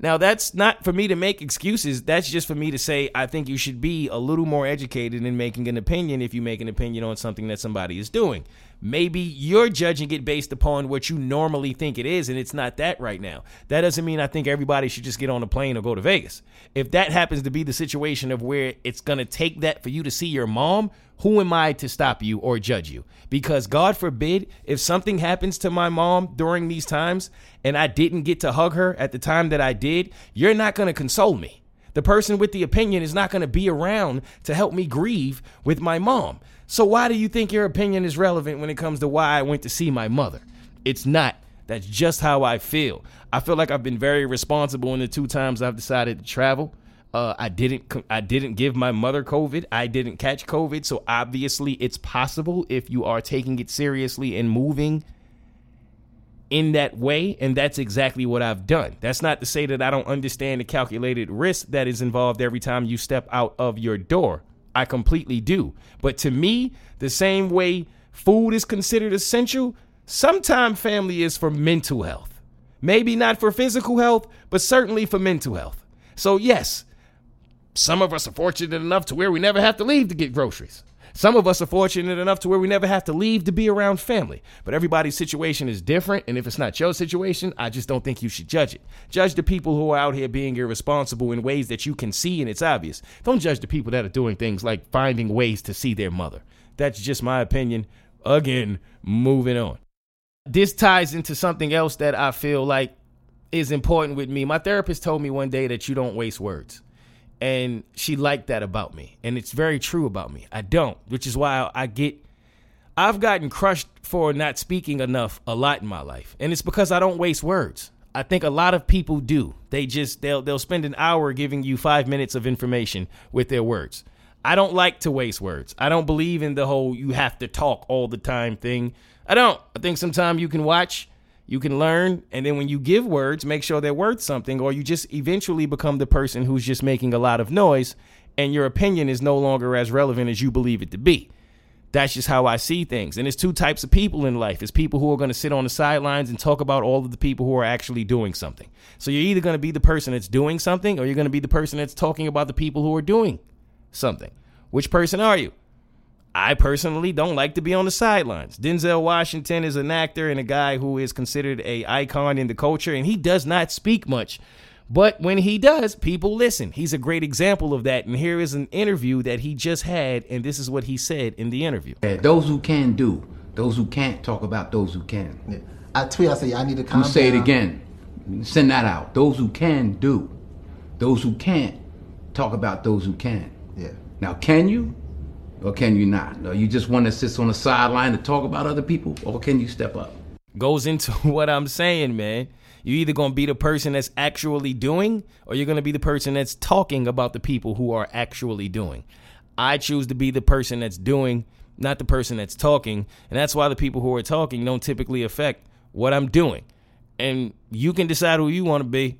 Now, that's not for me to make excuses. That's just for me to say I think you should be a little more educated in making an opinion if you make an opinion on something that somebody is doing. Maybe you're judging it based upon what you normally think it is, and it's not that right now. That doesn't mean I think everybody should just get on a plane or go to Vegas. If that happens to be the situation of where it's going to take that for you to see your mom, who am I to stop you or judge you? Because God forbid, if something happens to my mom during these times and I didn't get to hug her at the time that I did, you're not going to console me. The person with the opinion is not going to be around to help me grieve with my mom. So why do you think your opinion is relevant when it comes to why I went to see my mother? It's not. That's just how I feel. I feel like I've been very responsible in the two times I've decided to travel. Uh, I didn't. I didn't give my mother COVID. I didn't catch COVID. So obviously, it's possible if you are taking it seriously and moving in that way, and that's exactly what I've done. That's not to say that I don't understand the calculated risk that is involved every time you step out of your door. I completely do. But to me, the same way food is considered essential, sometimes family is for mental health. Maybe not for physical health, but certainly for mental health. So, yes, some of us are fortunate enough to where we never have to leave to get groceries. Some of us are fortunate enough to where we never have to leave to be around family. But everybody's situation is different. And if it's not your situation, I just don't think you should judge it. Judge the people who are out here being irresponsible in ways that you can see and it's obvious. Don't judge the people that are doing things like finding ways to see their mother. That's just my opinion. Again, moving on. This ties into something else that I feel like is important with me. My therapist told me one day that you don't waste words and she liked that about me and it's very true about me. I don't which is why i get i've gotten crushed for not speaking enough a lot in my life and it's because i don't waste words. I think a lot of people do. They just they'll they'll spend an hour giving you 5 minutes of information with their words. I don't like to waste words. I don't believe in the whole you have to talk all the time thing. I don't. I think sometimes you can watch you can learn and then when you give words make sure they're worth something or you just eventually become the person who's just making a lot of noise and your opinion is no longer as relevant as you believe it to be. That's just how i see things. And there's two types of people in life. It's people who are going to sit on the sidelines and talk about all of the people who are actually doing something. So you're either going to be the person that's doing something or you're going to be the person that's talking about the people who are doing something. Which person are you I personally don't like to be on the sidelines. Denzel Washington is an actor and a guy who is considered a icon in the culture, and he does not speak much. But when he does, people listen. He's a great example of that. And here is an interview that he just had, and this is what he said in the interview. those who can do, those who can't talk about those who can. Yeah. I tweet, I say, I need to calm I'm say it again. Send that out. Those who can do, those who can't talk about those who can. Yeah. Now, can you? Or can you not? Or you just want to sit on the sideline to talk about other people? Or can you step up? Goes into <laughs> what I'm saying, man. You're either going to be the person that's actually doing, or you're going to be the person that's talking about the people who are actually doing. I choose to be the person that's doing, not the person that's talking. And that's why the people who are talking don't typically affect what I'm doing. And you can decide who you want to be.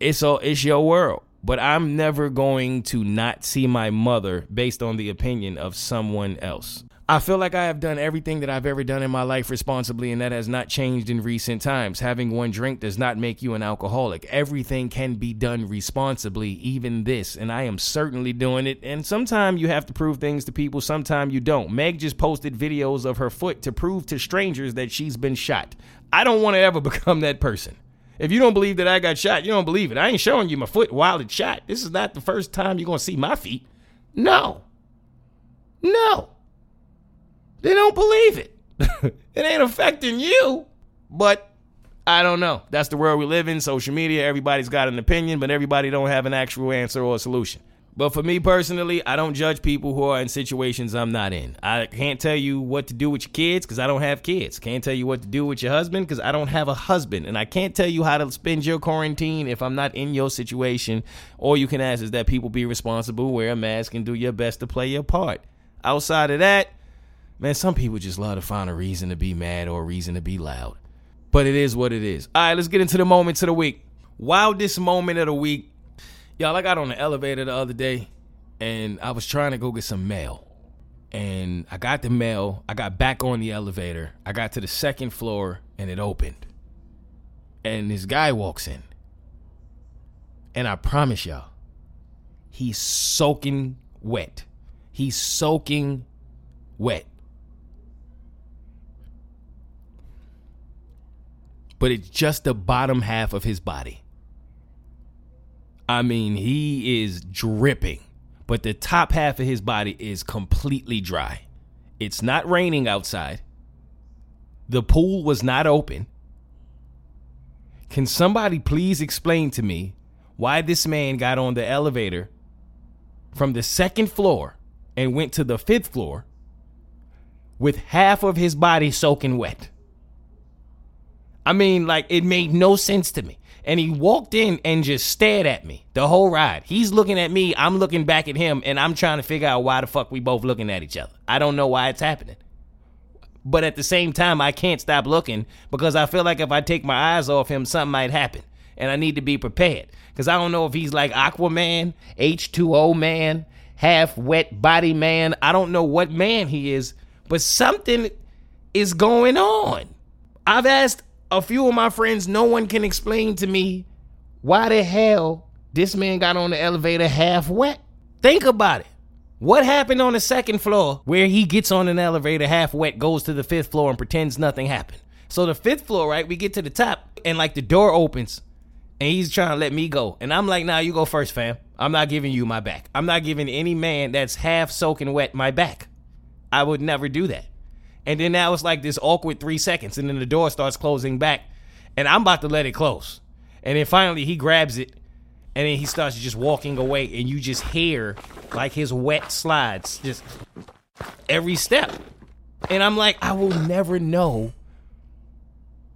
It's all it's your world but I'm never going to not see my mother based on the opinion of someone else. I feel like I have done everything that I've ever done in my life responsibly, and that has not changed in recent times. Having one drink does not make you an alcoholic. Everything can be done responsibly, even this, and I am certainly doing it. And sometimes you have to prove things to people, sometimes you don't. Meg just posted videos of her foot to prove to strangers that she's been shot. I don't want to ever <laughs> become that person. If you don't believe that I got shot, you don't believe it. I ain't showing you my foot while it's shot. This is not the first time you're going to see my feet. No. No. They don't believe it. <laughs> it ain't affecting you. But I don't know. That's the world we live in. Social media, everybody's got an opinion, but everybody don't have an actual answer or a solution. But for me personally, I don't judge people who are in situations I'm not in. I can't tell you what to do with your kids because I don't have kids. Can't tell you what to do with your husband because I don't have a husband. And I can't tell you how to spend your quarantine if I'm not in your situation. All you can ask is that people be responsible, wear a mask, and do your best to play your part. Outside of that, man, some people just love to find a reason to be mad or a reason to be loud. But it is what it is. All right, let's get into the moments of the week. Wildest moment of the week Y'all, I got on the elevator the other day and I was trying to go get some mail. And I got the mail. I got back on the elevator. I got to the second floor and it opened. And this guy walks in. And I promise y'all, he's soaking wet. He's soaking wet. But it's just the bottom half of his body. I mean, he is dripping, but the top half of his body is completely dry. It's not raining outside. The pool was not open. Can somebody please explain to me why this man got on the elevator from the second floor and went to the fifth floor with half of his body soaking wet? I mean, like it made no sense to me. And he walked in and just stared at me the whole ride. He's looking at me, I'm looking back at him, and I'm trying to figure out why the fuck we both looking at each other. I don't know why it's happening. But at the same time, I can't stop looking because I feel like if I take my eyes off him, something might happen. And I need to be prepared. Because I don't know if he's like Aquaman, H2O man, half wet body man. I don't know what man he is, but something is going on. I've asked a few of my friends, no one can explain to me why the hell this man got on the elevator half wet. Think about it. What happened on the second floor where he gets on an elevator half wet, goes to the fifth floor, and pretends nothing happened? So the fifth floor, right? We get to the top, and like the door opens, and he's trying to let me go. And I'm like, nah, you go first, fam. I'm not giving you my back. I'm not giving any man that's half soaking wet my back. I would never do that. And then now it's like this awkward three seconds, and then the door starts closing back, and I'm about to let it close. And then finally he grabs it, and then he starts just walking away, and you just hear like his wet slides just every step. And I'm like, I will never know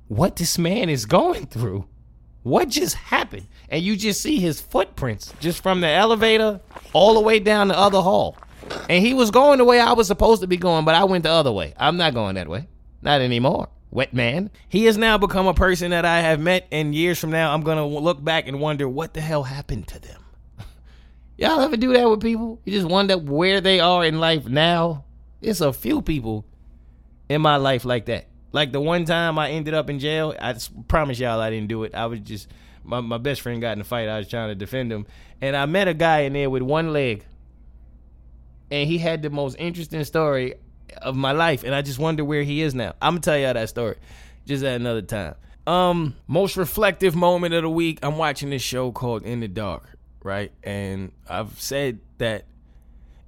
what this man is going through. What just happened? And you just see his footprints just from the elevator all the way down the other hall. And he was going the way I was supposed to be going, but I went the other way. I'm not going that way. Not anymore. Wet man. He has now become a person that I have met, and years from now, I'm going to look back and wonder what the hell happened to them. <laughs> Y'all ever do that with people? You just wonder where they are in life now? It's a few people in my life like that. Like the one time I ended up in jail, I promise y'all I didn't do it. I was just, my, my best friend got in a fight. I was trying to defend him. And I met a guy in there with one leg and he had the most interesting story of my life, and I just wonder where he is now. I'm gonna tell y'all that story just at another time. Um, most reflective moment of the week. I'm watching this show called In the Dark, right? And I've said that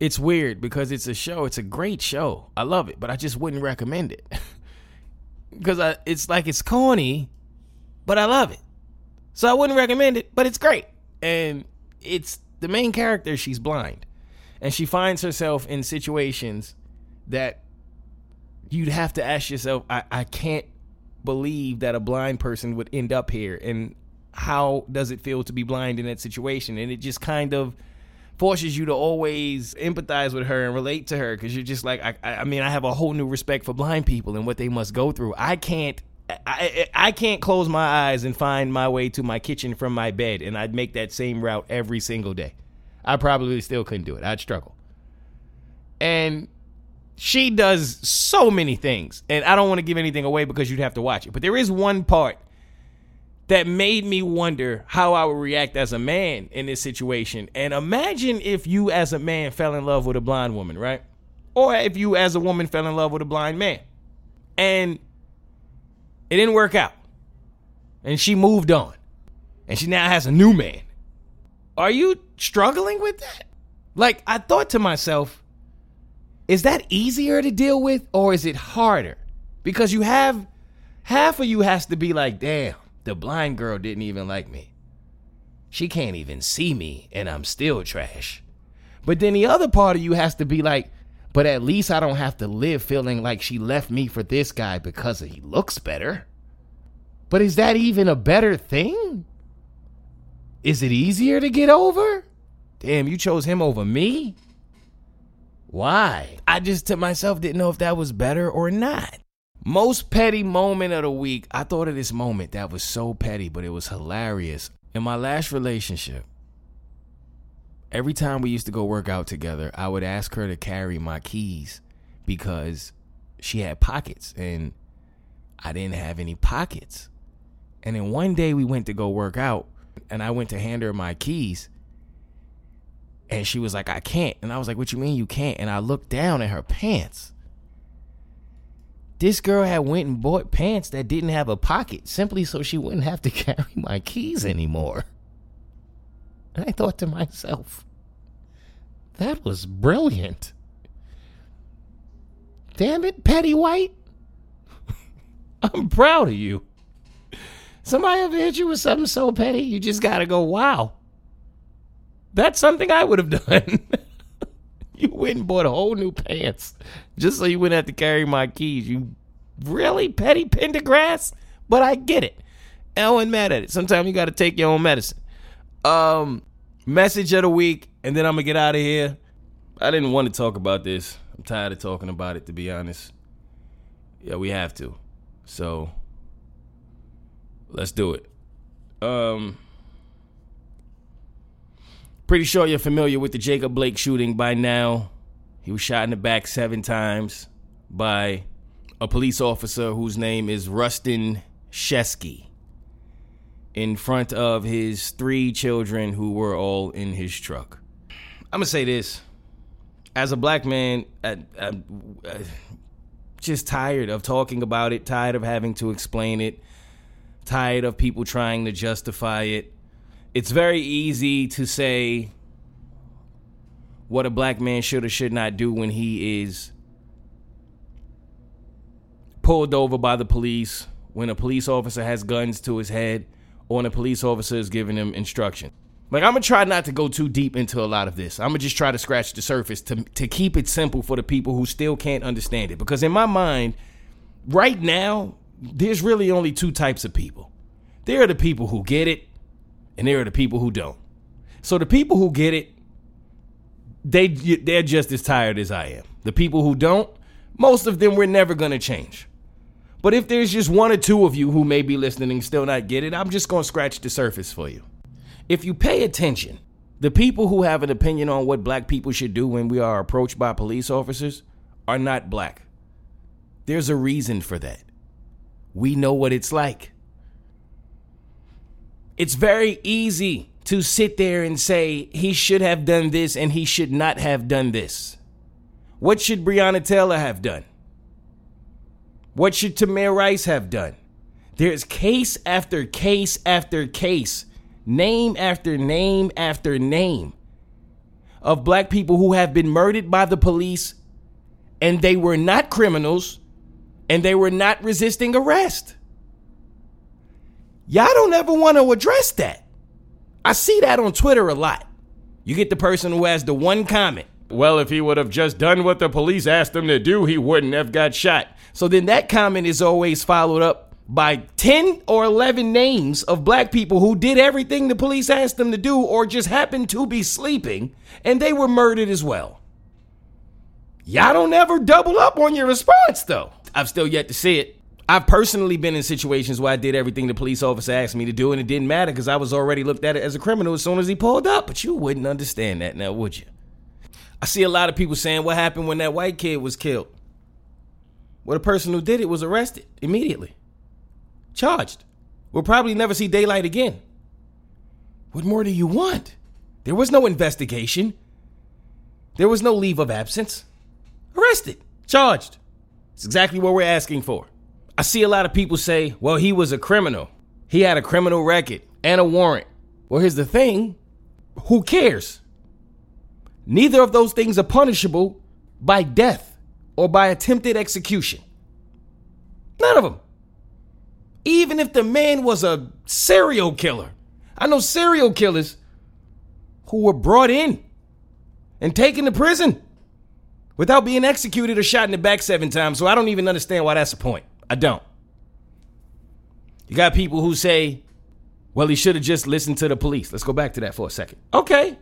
it's weird because it's a show. It's a great show. I love it, but I just wouldn't recommend it <laughs> because I, it's like it's corny, but I love it. So I wouldn't recommend it, but it's great. And it's the main character. She's blind and she finds herself in situations that you'd have to ask yourself, I, I can't believe that a blind person would end up here. And how does it feel to be blind in that situation? And it just kind of forces you to always empathize with her and relate to her because you're just like, I, I mean, I have a whole new respect for blind people and what they must go through. I can't. I, I can't close my eyes and find my way to my kitchen from my bed, and I'd make that same route every single day. I probably still couldn't do it. I'd struggle. And she does so many things. And I don't want to give anything away because you'd have to watch it. But there is one part that made me wonder how I would react as a man in this situation. And imagine if you, as a man, fell in love with a blind woman, right? Or if you, as a woman, fell in love with a blind man. And it didn't work out. And she moved on. And she now has a new man. Are you struggling with that? Like, I thought to myself, is that easier to deal with or is it harder? Because you have half of you has to be like, damn, the blind girl didn't even like me. She can't even see me and I'm still trash. But then the other part of you has to be like, but at least I don't have to live feeling like she left me for this guy because he looks better. But is that even a better thing? Is it easier to get over? Damn, you chose him over me? Why? I just to myself didn't know if that was better or not. Most petty moment of the week. I thought of this moment that was so petty, but it was hilarious. In my last relationship, every time we used to go work out together, I would ask her to carry my keys because she had pockets and I didn't have any pockets. And then one day we went to go work out and I went to hand her my keys. And she was like, I can't. And I was like, What you mean you can't? And I looked down at her pants. This girl had went and bought pants that didn't have a pocket simply so she wouldn't have to <laughs> carry my keys anymore. And I thought to myself, that was brilliant. Damn it, Petty White. <laughs> I'm proud of you. Somebody ever hit you with something so petty, you just gotta go, wow. That's something I would have <laughs> done. you went and bought a whole new pants just so you wouldn't have to carry my keys. You really petty Pendergrass? But I get it. I wasn't mad at it. Sometimes you got to take your own medicine. Um, message of the week, and then I'm gonna get out of here. I didn't want to talk about this. I'm tired of talking about it, to be honest. Yeah, we have to. So let's do it. Um, pretty sure you're familiar with the Jacob Blake shooting by now. He was shot in the back seven times by a police officer whose name is Rusten Sheskey in front of his three children who were all in his truck. I'm gonna say this: as a black man, I, am just tired of talking about it, tired of having to explain it, tired of people trying to justify it. It's very easy to say what a black man should or should not do when he is pulled over by the police, when a police officer has guns to his head, or when a police officer is giving him instruction. Like I'm gonna try not to go too deep into a lot of this. I'm gonna just try to scratch the surface to to keep it simple for the people who still can't understand it. Because in my mind, right now, there's really only two types of people. There are the people who get it, and there are the people who don't. So the people who get it, they they're just as tired as I am. The people who don't, most of them we're never gonna change. But if there's just one or two of you who may be listening and still not get it, I'm just gonna scratch the surface for you. If you pay attention, the people who have an opinion on what black people should do when we are approached by police officers are not black. There's a reason for that. We know what it's like. It's very easy to sit there and say he should have done this and he should not have done this. What should Breonna Taylor have done? What should Tamir Rice have done? There's case after case after case name after name after name of black people who have been murdered by the police and they were not criminals and they were not resisting arrest. Y'all don't ever want to address that. I see that on Twitter a lot. You get the person who has the one comment. Well, if he would have just done what the police asked him to do, he wouldn't have got shot. So then that comment is always followed up by 10 or 11 names of black people who did everything the police asked them to do or just happened to be sleeping and they were murdered as well. Y'all don't ever double up on your response though. I've still yet to see it. I've personally been in situations where I did everything the police officer asked me to do and it didn't matter because I was already looked at as a criminal as soon as he pulled up. But you wouldn't understand that now, would you? I see a lot of people saying what happened when that white kid was killed. Well, the person who did it was arrested immediately charged. We'll probably never see daylight again. What more do you want? There was no investigation. There was no leave of absence. Arrested, charged. It's exactly what we're asking for. I see a lot of people say, well, he was a criminal. He had a criminal record and a warrant. Well, here's the thing who cares? Neither of those things are punishable by death or by attempted execution. None of them even if the man was a serial killer. I know serial killers who were brought in and taken to prison without being executed or shot in the back seven times. So I don't even understand why that's a point. I don't. You got people who say, well, he should have just listened to the police. Let's go back to that for a second. Okay.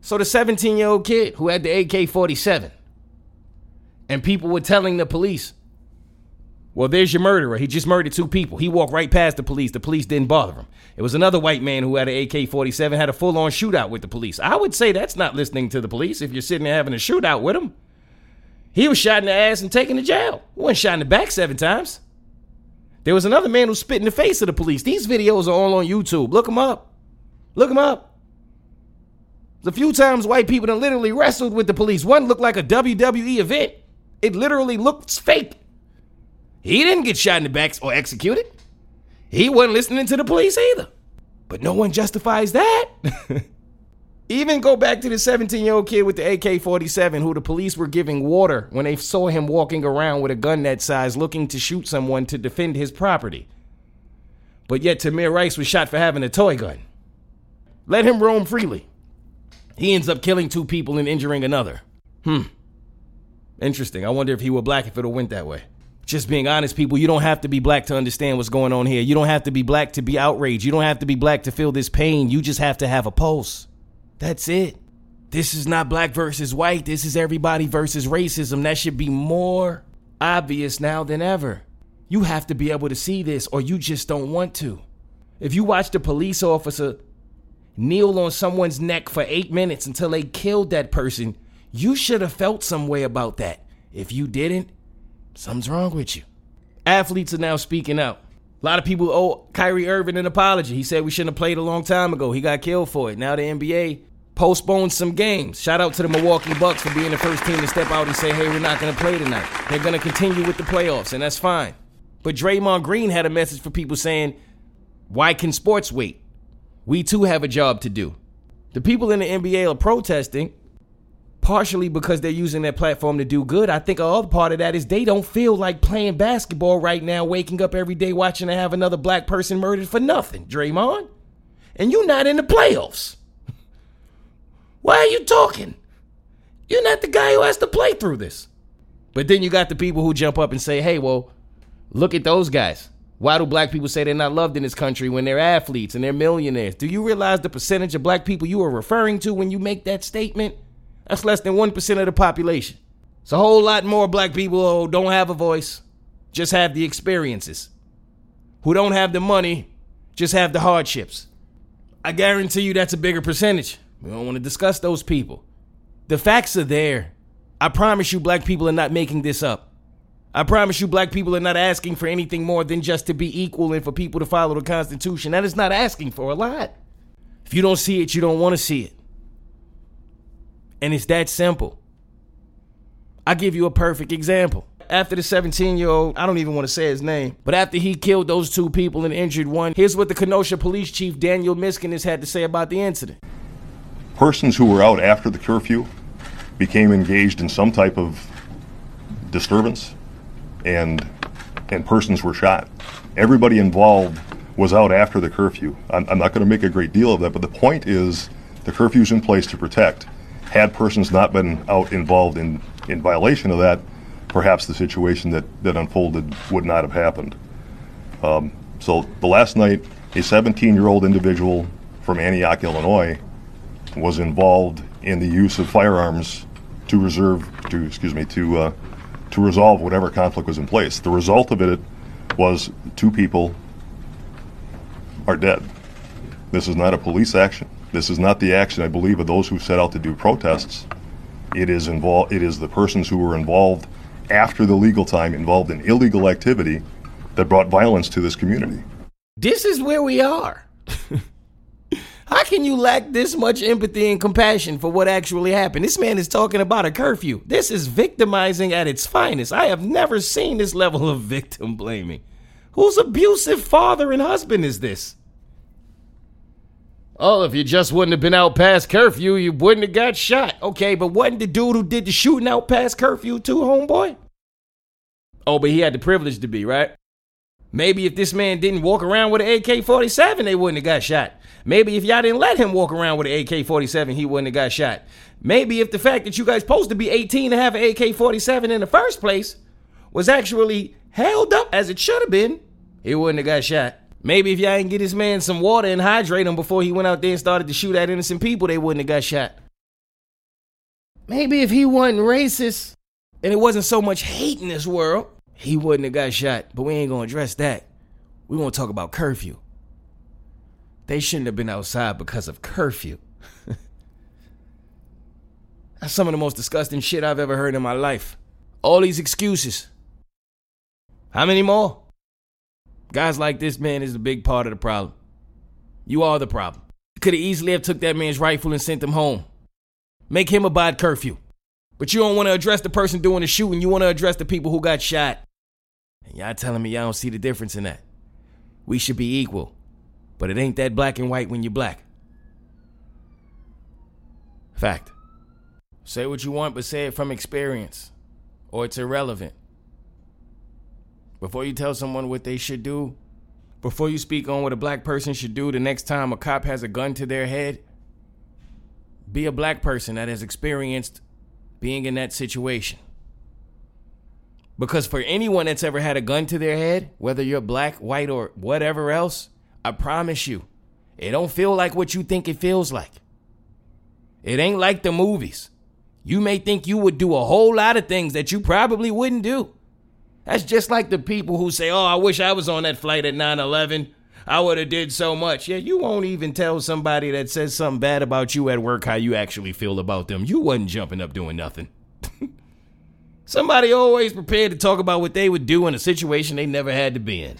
So the 17 year old kid who had the AK 47, and people were telling the police, well, there's your murderer. He just murdered two people. He walked right past the police. The police didn't bother him. It was another white man who had an AK 47, had a full on shootout with the police. I would say that's not listening to the police if you're sitting there having a shootout with them. He was shot in the ass and taken to jail. He wasn't shot in the back seven times. There was another man who spit in the face of the police. These videos are all on YouTube. Look them up. Look them up. There's a few times white people that literally wrestled with the police. One looked like a WWE event. It literally looks fake. He didn't get shot in the back or executed. He wasn't listening to the police either. But no one justifies that. <laughs> Even go back to the 17 year old kid with the AK 47 who the police were giving water when they saw him walking around with a gun that size looking to shoot someone to defend his property. But yet Tamir Rice was shot for having a toy gun. Let him roam freely. He ends up killing two people and injuring another. Hmm. Interesting. I wonder if he were black if it all went that way. Just being honest, people, you don't have to be black to understand what's going on here. You don't have to be black to be outraged. You don't have to be black to feel this pain. You just have to have a pulse. That's it. This is not black versus white. This is everybody versus racism. That should be more obvious now than ever. You have to be able to see this, or you just don't want to. If you watched a police officer kneel on someone's neck for eight minutes until they killed that person, you should have felt some way about that. If you didn't, something's wrong with you. Athletes are now speaking out. A lot of people owe Kyrie Irving an apology. He said we shouldn't have played a long time ago. He got killed for it. Now the NBA postponed some games. Shout out to the Milwaukee Bucks for being the first team to step out and say, hey, we're not going to play tonight. They're going to continue with the playoffs, and that's fine. But Draymond Green had a message for people saying, why can sports wait? We too have a job to do. The people in the NBA are protesting partially because they're using their platform to do good. I think another part of that is they don't feel like playing basketball right now, waking up every day watching to have another black person murdered for nothing, Draymond. And you're not in the playoffs. <laughs> Why are you talking? You're not the guy who has to play through this. But then you got the people who jump up and say, hey, well, look at those guys. Why do black people say they're not loved in this country when they're athletes and they're millionaires? Do you realize the percentage of black people you are referring to when you make that statement? That's less than 1% of the population. It's a whole lot more black people who don't have a voice, just have the experiences. Who don't have the money, just have the hardships. I guarantee you that's a bigger percentage. We don't want to discuss those people. The facts are there. I promise you, black people are not making this up. I promise you, black people are not asking for anything more than just to be equal and for people to follow the Constitution. That is not asking for a lot. If you don't see it, you don't want to see it. And it's that simple. i give you a perfect example. After the 17 year old, I don't even want to say his name, but after he killed those two people and injured one, here's what the Kenosha police chief Daniel Miskinis had to say about the incident. Persons who were out after the curfew became engaged in some type of disturbance and and persons were shot. Everybody involved was out after the curfew. I'm, I'm not going to make a great deal of that, but the point is the curfew's in place to protect had persons not been out involved in, in violation of that, perhaps the situation that, that unfolded would not have happened. Um, so the last night, a 17 year old individual from Antioch, Illinois, was involved in the use of firearms to reserve, to excuse me, to uh, to resolve whatever conflict was in place. The result of it was two people are dead. This is not a police action. This is not the action, I believe, of those who set out to do protests. It is involved. It is the persons who were involved after the legal time, involved in illegal activity, that brought violence to this community. This is where we are. <laughs> How can you lack this much empathy and compassion for what actually happened? This man is talking about a curfew. This is victimizing at its finest. I have never seen this level of <laughs> victim blaming. Whose abusive father and husband is this? Oh, if you just wouldn't have been out past curfew, you wouldn't have got shot. Okay, but wasn't the dude who did the shooting out past curfew too, homeboy? Oh, but he had the privilege to be, right? Maybe if this man didn't walk around with an AK 47, they wouldn't have got shot. Maybe if y'all didn't let him walk around with an AK 47, he wouldn't have got shot. Maybe if the fact that you guys supposed to be 18 to have an AK 47 in the first place was actually held up as it should have been, he wouldn't have got shot. Maybe if y'all didn't get this man some water and hydrate him before he went out there and started to shoot at innocent people, they wouldn't have got shot. Maybe if he wasn't racist and it wasn't so much hate in this world, he wouldn't have got shot. But we ain't gonna address that. We wanna talk about curfew. They shouldn't have been outside because of curfew. <laughs> That's some of the most disgusting shit I've ever heard in my life. All these excuses. How many more? Guys like this man is a big part of the problem. You are the problem. Could have easily have took that man's rifle and sent him home. Make him abide curfew. But you don't want to address the person doing the shooting. You want to address the people who got shot. And y'all telling me y'all don't see the difference in that. We should be equal. But it ain't that black and white when you're black. Fact. Say what you want, but say it from experience. Or it's irrelevant. Before you tell someone what they should do, before you speak on what a black person should do the next time a cop has a gun to their head, be a black person that has experienced being in that situation. Because for anyone that's ever had a gun to their head, whether you're black, white, or whatever else, I promise you, it don't feel like what you think it feels like. It ain't like the movies. You may think you would do a whole lot of things that you probably wouldn't do. That's just like the people who say, "Oh, I wish I was on that flight at 9/11. I would have did so much." Yeah, you won't even tell somebody that says something bad about you at work how you actually feel about them. You wasn't jumping up doing nothing. <laughs> Somebody always prepared to talk about what they would do in a situation they never had to be in.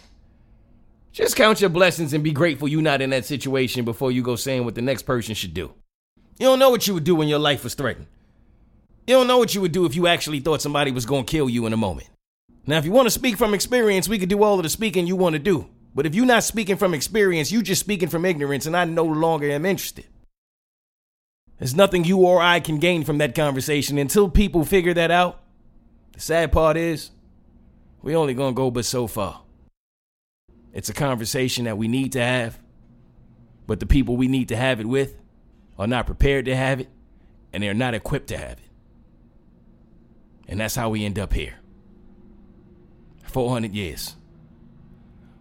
Just count your blessings and be grateful you're not in that situation before you go saying what the next person should do. You don't know what you would do when your life was threatened. You don't know what you would do if you actually thought somebody was going to kill you in a moment. Now, if you want to speak from experience, we could do all of the speaking you want to do. But if you're not speaking from experience, you're just speaking from ignorance, and I no longer am interested. There's nothing you or I can gain from that conversation until people figure that out. The sad part is, we're only gonna go but so far. It's a conversation that we need to have, but the people we need to have it with are not prepared to have it, and they're not equipped to have it. And that's how we end up here. 400 years.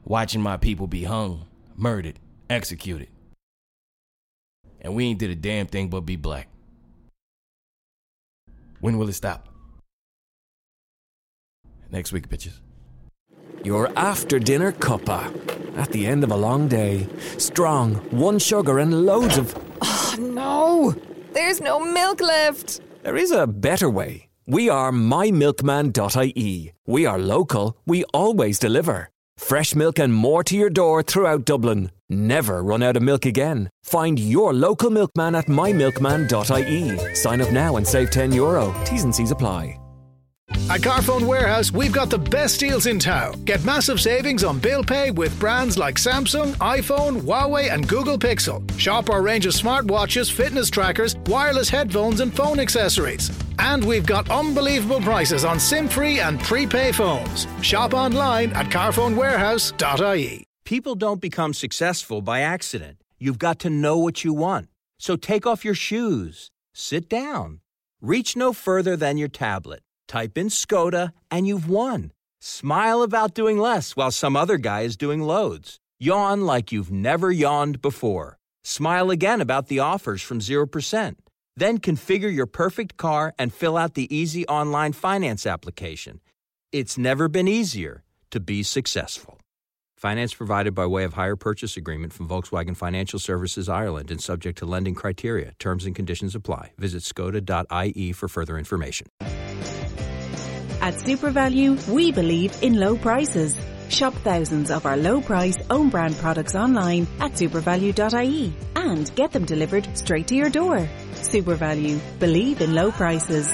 Watching my people be hung, murdered, executed. And we ain't did a damn thing but be black. When will it stop? Next week, bitches. Your after dinner cuppa. At the end of a long day. Strong, one sugar, and loads of. Oh, no! There's no milk left! There is a better way. We are mymilkman.ie. We are local, we always deliver. Fresh milk and more to your door throughout Dublin. Never run out of milk again. Find your local milkman at mymilkman.ie. Sign up now and save 10 euro. T's and C's apply. At Carphone Warehouse, we've got the best deals in town. Get massive savings on bill pay with brands like Samsung, iPhone, Huawei, and Google Pixel. Shop our range of smartwatches, fitness trackers, wireless headphones, and phone accessories. And we've got unbelievable prices on SIM free and prepay phones. Shop online at carphonewarehouse.ie. People don't become successful by accident. You've got to know what you want. So take off your shoes, sit down, reach no further than your tablet Type in Skoda and you've won. Smile about doing less while some other guy is doing loads. Yawn like you've never yawned before. Smile again about the offers from 0%. Then configure your perfect car and fill out the easy online finance application. It's never been easier to be successful. Finance provided by way of hire purchase agreement from Volkswagen Financial Services Ireland and subject to lending criteria. Terms and conditions apply. Visit skoda.ie for further information. At SuperValu, we believe in low prices. Shop thousands of our low price own brand products online at supervalu.ie and get them delivered straight to your door. SuperValu, believe in low prices.